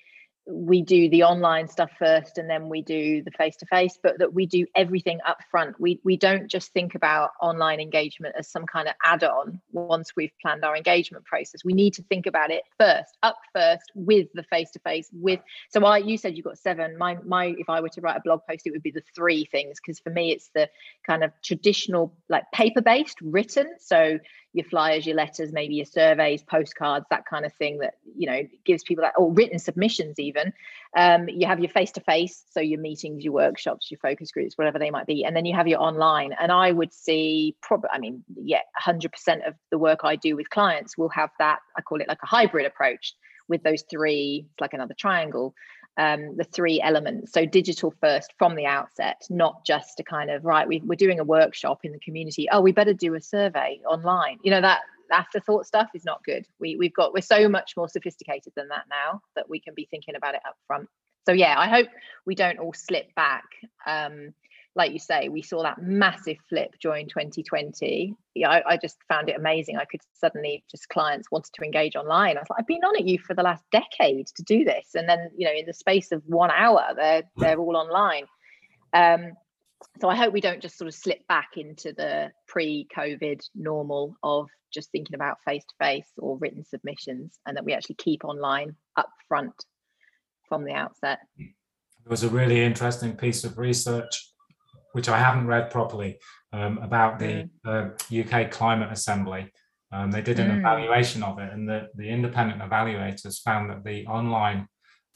we do the online stuff first and then we do the face to face but that we do everything up front. We we don't just think about online engagement as some kind of add on once we've planned our engagement process. We need to think about it first up first with the face to face with so I you said you got seven. My my if I were to write a blog post it would be the three things because for me it's the kind of traditional like paper based written. So your flyers, your letters, maybe your surveys, postcards, that kind of thing that you know gives people that or written submissions even. Um, you have your face to face, so your meetings, your workshops, your focus groups, whatever they might be, and then you have your online. And I would see probably, I mean, yeah, 100% of the work I do with clients will have that. I call it like a hybrid approach with those three. It's like another triangle. Um, the three elements. So digital first from the outset, not just a kind of right. We, we're doing a workshop in the community. Oh, we better do a survey online. You know that afterthought stuff is not good. We we've got we're so much more sophisticated than that now that we can be thinking about it up front. So yeah, I hope we don't all slip back. Um, like you say, we saw that massive flip during 2020. Yeah, I, I, just found it amazing. I could suddenly just clients wanted to engage online. I was like, I've been on at you for the last decade to do this, and then you know, in the space of one hour, they're they're all online. Um, so I hope we don't just sort of slip back into the pre-COVID normal of just thinking about face-to-face or written submissions, and that we actually keep online up front from the outset. It was a really interesting piece of research which I haven't read properly, um, about the mm. uh, UK Climate Assembly. Um, they did an mm. evaluation of it, and the, the independent evaluators found that the online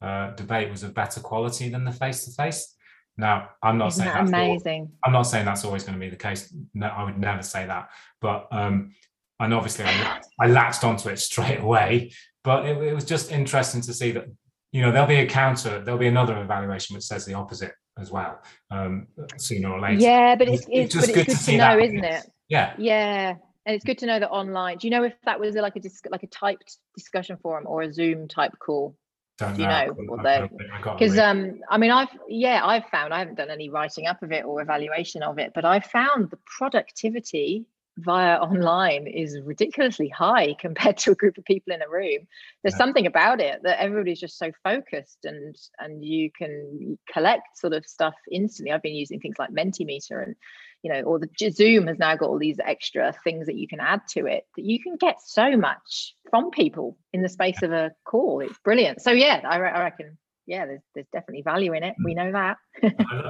uh, debate was of better quality than the face to face. Now, I'm not Isn't saying that amazing. Always, I'm not saying that's always going to be the case. No, I would never say that. But um, and obviously, I, I latched onto it straight away. But it, it was just interesting to see that you know there'll be a counter, there'll be another evaluation which says the opposite as well um, sooner or later. Yeah, but it's, it's, it's just good, good, to, to know, isn't it? Yeah. Yeah. And it's good to know that online. Do you know if that was like a like a typed discussion forum or a Zoom type call? Don't you know? know because um, I mean, I've yeah, I've found I haven't done any writing up of it or evaluation of it, but I found the productivity via online is ridiculously high compared to a group of people in a room. There's yeah. something about it that everybody's just so focused and and you can collect sort of stuff instantly. I've been using things like mentimeter and you know or the zoom has now got all these extra things that you can add to it that you can get so much from people in the space of a call. It's brilliant. So yeah i, re- I reckon yeah there's, there's definitely value in it. Mm. We know that.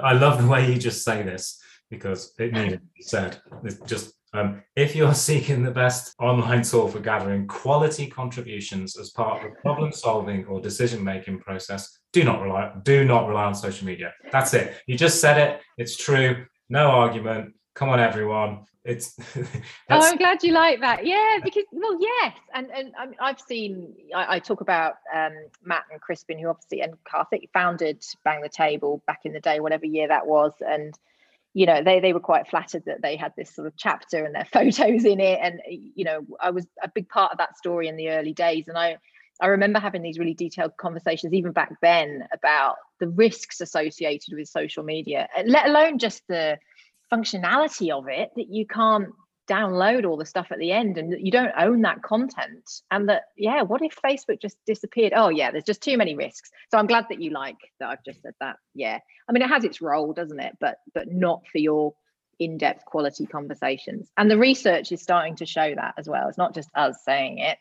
I love the way you just say this because it needed to be said. It's just um, if you're seeking the best online tool for gathering quality contributions as part of the problem solving or decision making process, do not rely do not rely on social media. That's it. You just said it. It's true. No argument. Come on, everyone. It's. oh, I'm glad you like that. Yeah, because well, yes, and and I've seen. I, I talk about um, Matt and Crispin, who obviously and Karthik founded Bang the Table back in the day, whatever year that was, and you know they they were quite flattered that they had this sort of chapter and their photos in it. And you know i was a big part of that story in the early days. And i i remember having these really detailed conversations even back then about the risks associated with social media let alone just the functionality of it that you can't download all the stuff at the end and you don't own that content. And that yeah what if facebook just disappeared? Oh yeah there's just too many risks. So i'm glad that you like that i've just said that. Yeah. I mean it has its role doesn't it? But but not for your in-depth quality conversations. And the research is starting to show that as well. It's not just us saying it.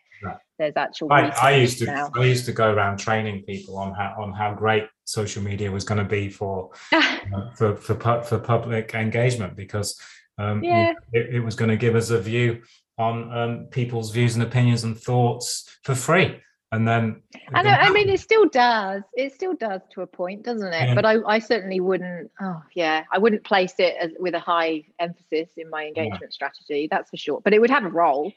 There's actual I, I used to now. i used to go around training people on how on how great social media was going to be for uh, for for, for public engagement because um, yeah. it, it was going to give us a view on um, people's views and opinions and thoughts for free. And then I know, I mean, it still does. It still does to a point, doesn't it? Yeah. But I, I certainly wouldn't. Oh, yeah, I wouldn't place it as, with a high emphasis in my engagement yeah. strategy. That's for sure. But it would have a role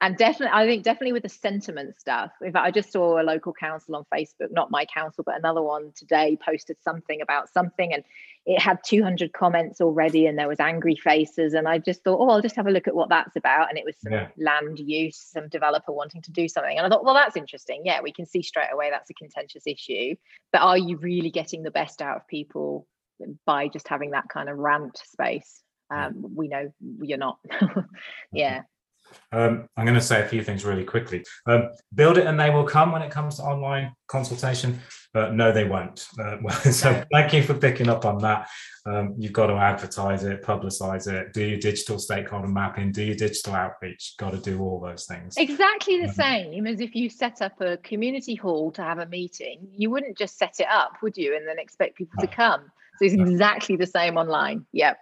and definitely i think definitely with the sentiment stuff in fact i just saw a local council on facebook not my council but another one today posted something about something and it had 200 comments already and there was angry faces and i just thought oh i'll just have a look at what that's about. And it was some yeah. land use some developer wanting to do something. And i thought well that's interesting. Yeah we can see straight away that's a contentious issue. But are you really getting the best out of people by just having that kind of rant space? Um, we know you're not. Yeah um, I'm going to say a few things really quickly. Um, build it and they will come when it comes to online consultation. Uh, no, they won't. Uh, well, so thank you for picking up on that. Um, you've got to advertise it, publicize it, do your digital stakeholder mapping, do your digital outreach. Got to do all those things. Exactly the um, same as if you set up a community hall to have a meeting. You wouldn't just set it up, would you, and then expect people no. to come. So it's exactly the same online. Yep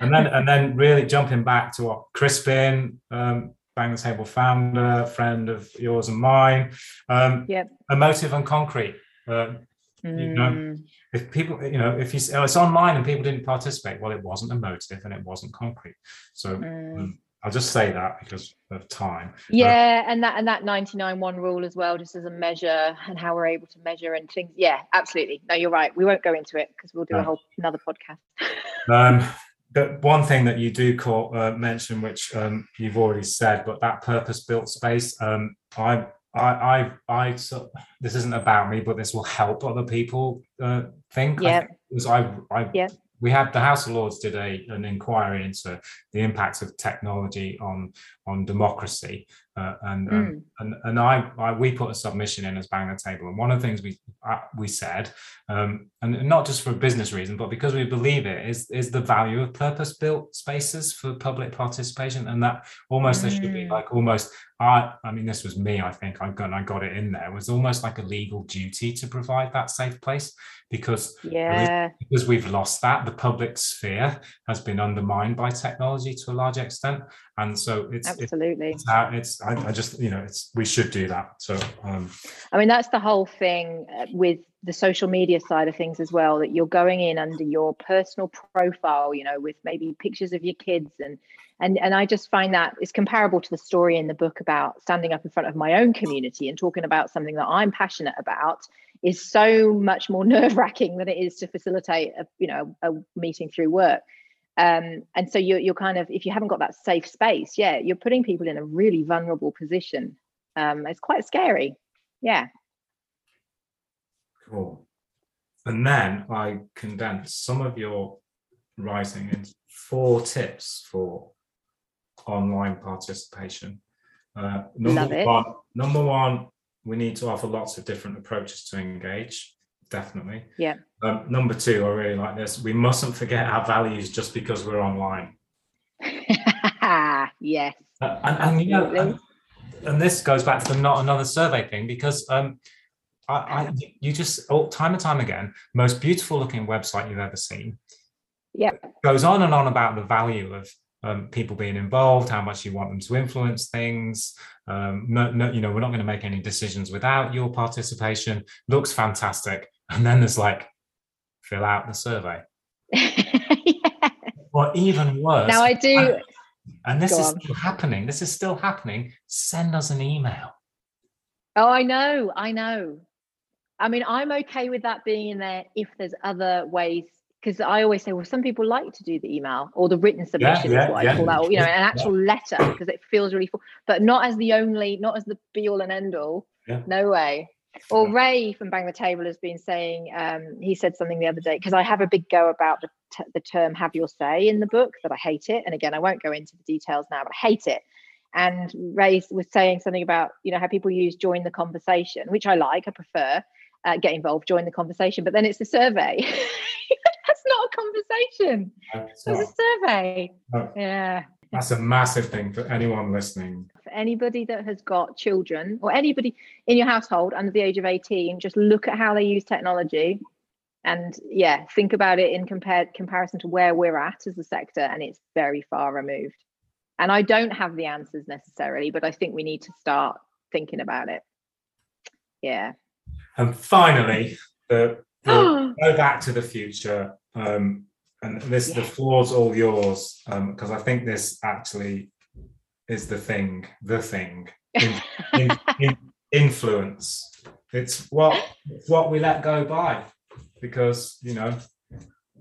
and then and then really jumping back to what Crispin, um, Bang the Table founder, friend of yours and mine. Um, yep. Emotive and concrete. Uh, mm. You know, mm. if people, you know, if you it's online and people didn't participate, well, it wasn't emotive and it wasn't concrete. So mm. um, I'll just say that because of time. Yeah, and that and that 99 one rule as well, just as a measure and how we're able to measure and things. Yeah, absolutely. No, you're right. We won't go into it because we'll do a whole another podcast. um, but one thing that you do call, uh, mention, which um, you've already said, but that purpose-built space, um, I, I, I, I, so, this isn't about me, but this will help other people uh, think. Yeah. I, I, I yeah we had the House of Lords did a an inquiry into the impacts of technology on on democracy, uh, and, mm. um, and and I, I, we put a submission in as bang the table, and one of the things we uh, we said, um, and not just for a business reason, but because we believe it is is the value of purpose built spaces for public participation, and that almost mm. there should be hmm. like almost I I mean this was me I think I got I got it in there it was almost like a legal duty to provide that safe place because yeah because we've lost that the public sphere has been undermined by technology to a large extent and so it's absolutely it's, it's, it's I, I, just you know it's we should do that. So um i mean that's the whole thing uh, with the social media side of things as well that you're going in under your personal profile you know with maybe pictures of your kids and and and i just find that it's comparable to the story in the book about standing up in front of my own community and talking about something that i'm passionate about is so much more nerve wracking than it is to facilitate a you know a meeting through work um, and so you're, you're kind of if you haven't got that safe space yeah you're putting people in a really vulnerable position. Um, it's quite scary. Yeah. Cool. And then i condensed some of your writing into four tips for online participation. Uh, number one number one we need to offer lots of different approaches to engage definitely. Yeah. Um, number two i really like this. We mustn't forget our values just because we're online. Yes. Uh, and, and, you know and, and, this goes back to the not another survey thing because um I, I you just oh, time and time again most beautiful looking website you've ever seen yeah goes on and on about the value of um, people being involved, how much you want them to influence things. Um, no, no, you know, we're not going to make any decisions without your participation. Looks fantastic. And then there's like, fill out the survey. yeah. Or even worse. Now I do. And, and this is still happening. This is still happening. Send us an email. Oh, I know. I know. I mean, I'm okay with that being in there if there's other ways because I always say, well, some people like to do the email or the written submission yeah, yeah, is what yeah. I call that, or you know, an actual letter because it feels really full, but not as the only, not as the be all and end all. No way. Or Ray from Bang the Table has been saying, um, he said something the other day because I have a big go about the, t- the term "have your say" in the book that I hate it, and again, I won't go into the details now, but I hate it. And Ray was saying something about you know how people use "join the conversation," which I like, I prefer. Uh, get involved, join the conversation, but then it's a survey. That's not a conversation. No, it's, it's a survey. No. Yeah. That's a massive thing for anyone listening. For anybody that has got children or anybody in your household under the age of 18, just look at how they use technology and yeah, think about it in compared comparison to where we're at as a sector, and it's very far removed. And I don't have the answers necessarily, but I think we need to start thinking about it. Yeah. And finally, the, the go back to the future um, and this yeah. the floor's all yours because um, I think this actually is the thing, the thing. In, in, in influence. It's what it's what we let go by because you know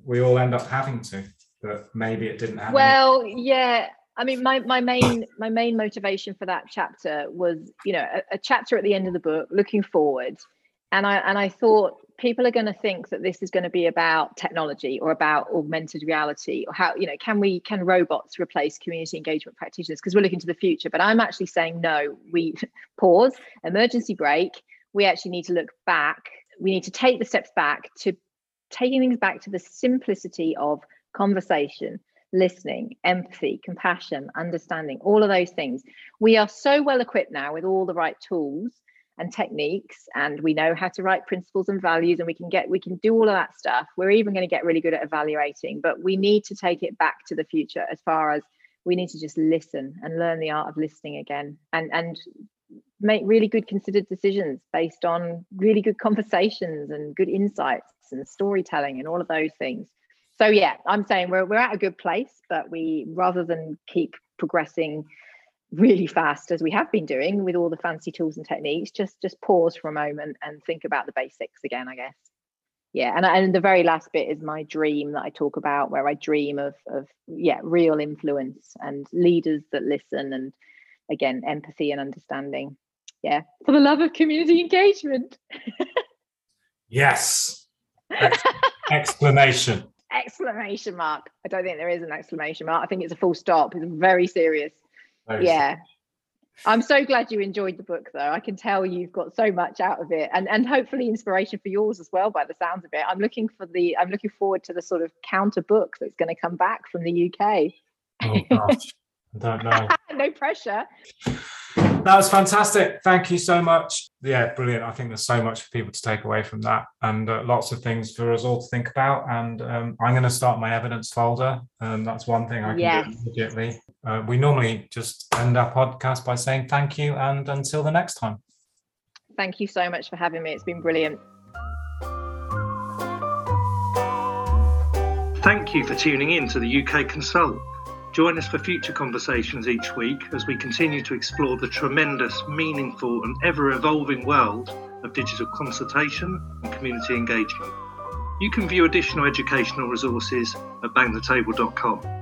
we all end up having to, but maybe it didn't happen. Well, yeah. I mean, my my main my main motivation for that chapter was, you know, a, a chapter at the end of the book, looking forward, and I and I thought people are going to think that this is going to be about technology or about augmented reality or how you know can we can robots replace community engagement practitioners? Because we're looking to the future but i'm actually saying no we pause emergency brake. We actually need to look back. We need to take the steps back to taking things back to the simplicity of conversation listening empathy compassion understanding all of those things. We are so well equipped now with all the right tools and techniques and we know how to write principles and values and we can get we can do all of that stuff. We're even going to get really good at evaluating but we need to take it back to the future as far as we need to just listen and learn the art of listening again and and make really good considered decisions based on really good conversations and good insights and storytelling and all of those things. So yeah i'm saying we're, we're at a good place but we rather than keep progressing really fast as we have been doing with all the fancy tools and techniques just just pause for a moment and think about the basics again i guess. Yeah and, and the very last bit is my dream that i talk about where i dream of of yeah real influence and leaders that listen and again empathy and understanding. Yeah for the love of community engagement. Yes. Ex- exclamation exclamation mark. I don't think there is an exclamation mark. I think it's a full stop. It's very serious yeah. I'm so glad you enjoyed the book though. I can tell you've got so much out of it and and hopefully inspiration for yours as well by the sounds of it. I'm looking for the i'm looking forward to the sort of counter book that's going to come back from the uk oh gosh. I don't know. No pressure that was fantastic. Thank you so much. Yeah, brilliant. I think there's so much for people to take away from that and uh, lots of things for us all to think about. And um, I'm going to start my evidence folder. Um, that's one thing I can yes. do immediately. Uh, we normally just end our podcast by saying thank you and until the next time. Thank you so much for having me. It's been brilliant. Thank you for tuning in to the UK Consult. Join us for future conversations each week as we continue to explore the tremendous, meaningful, and ever evolving world of digital consultation and community engagement. You can view additional educational resources at bangthetable.com.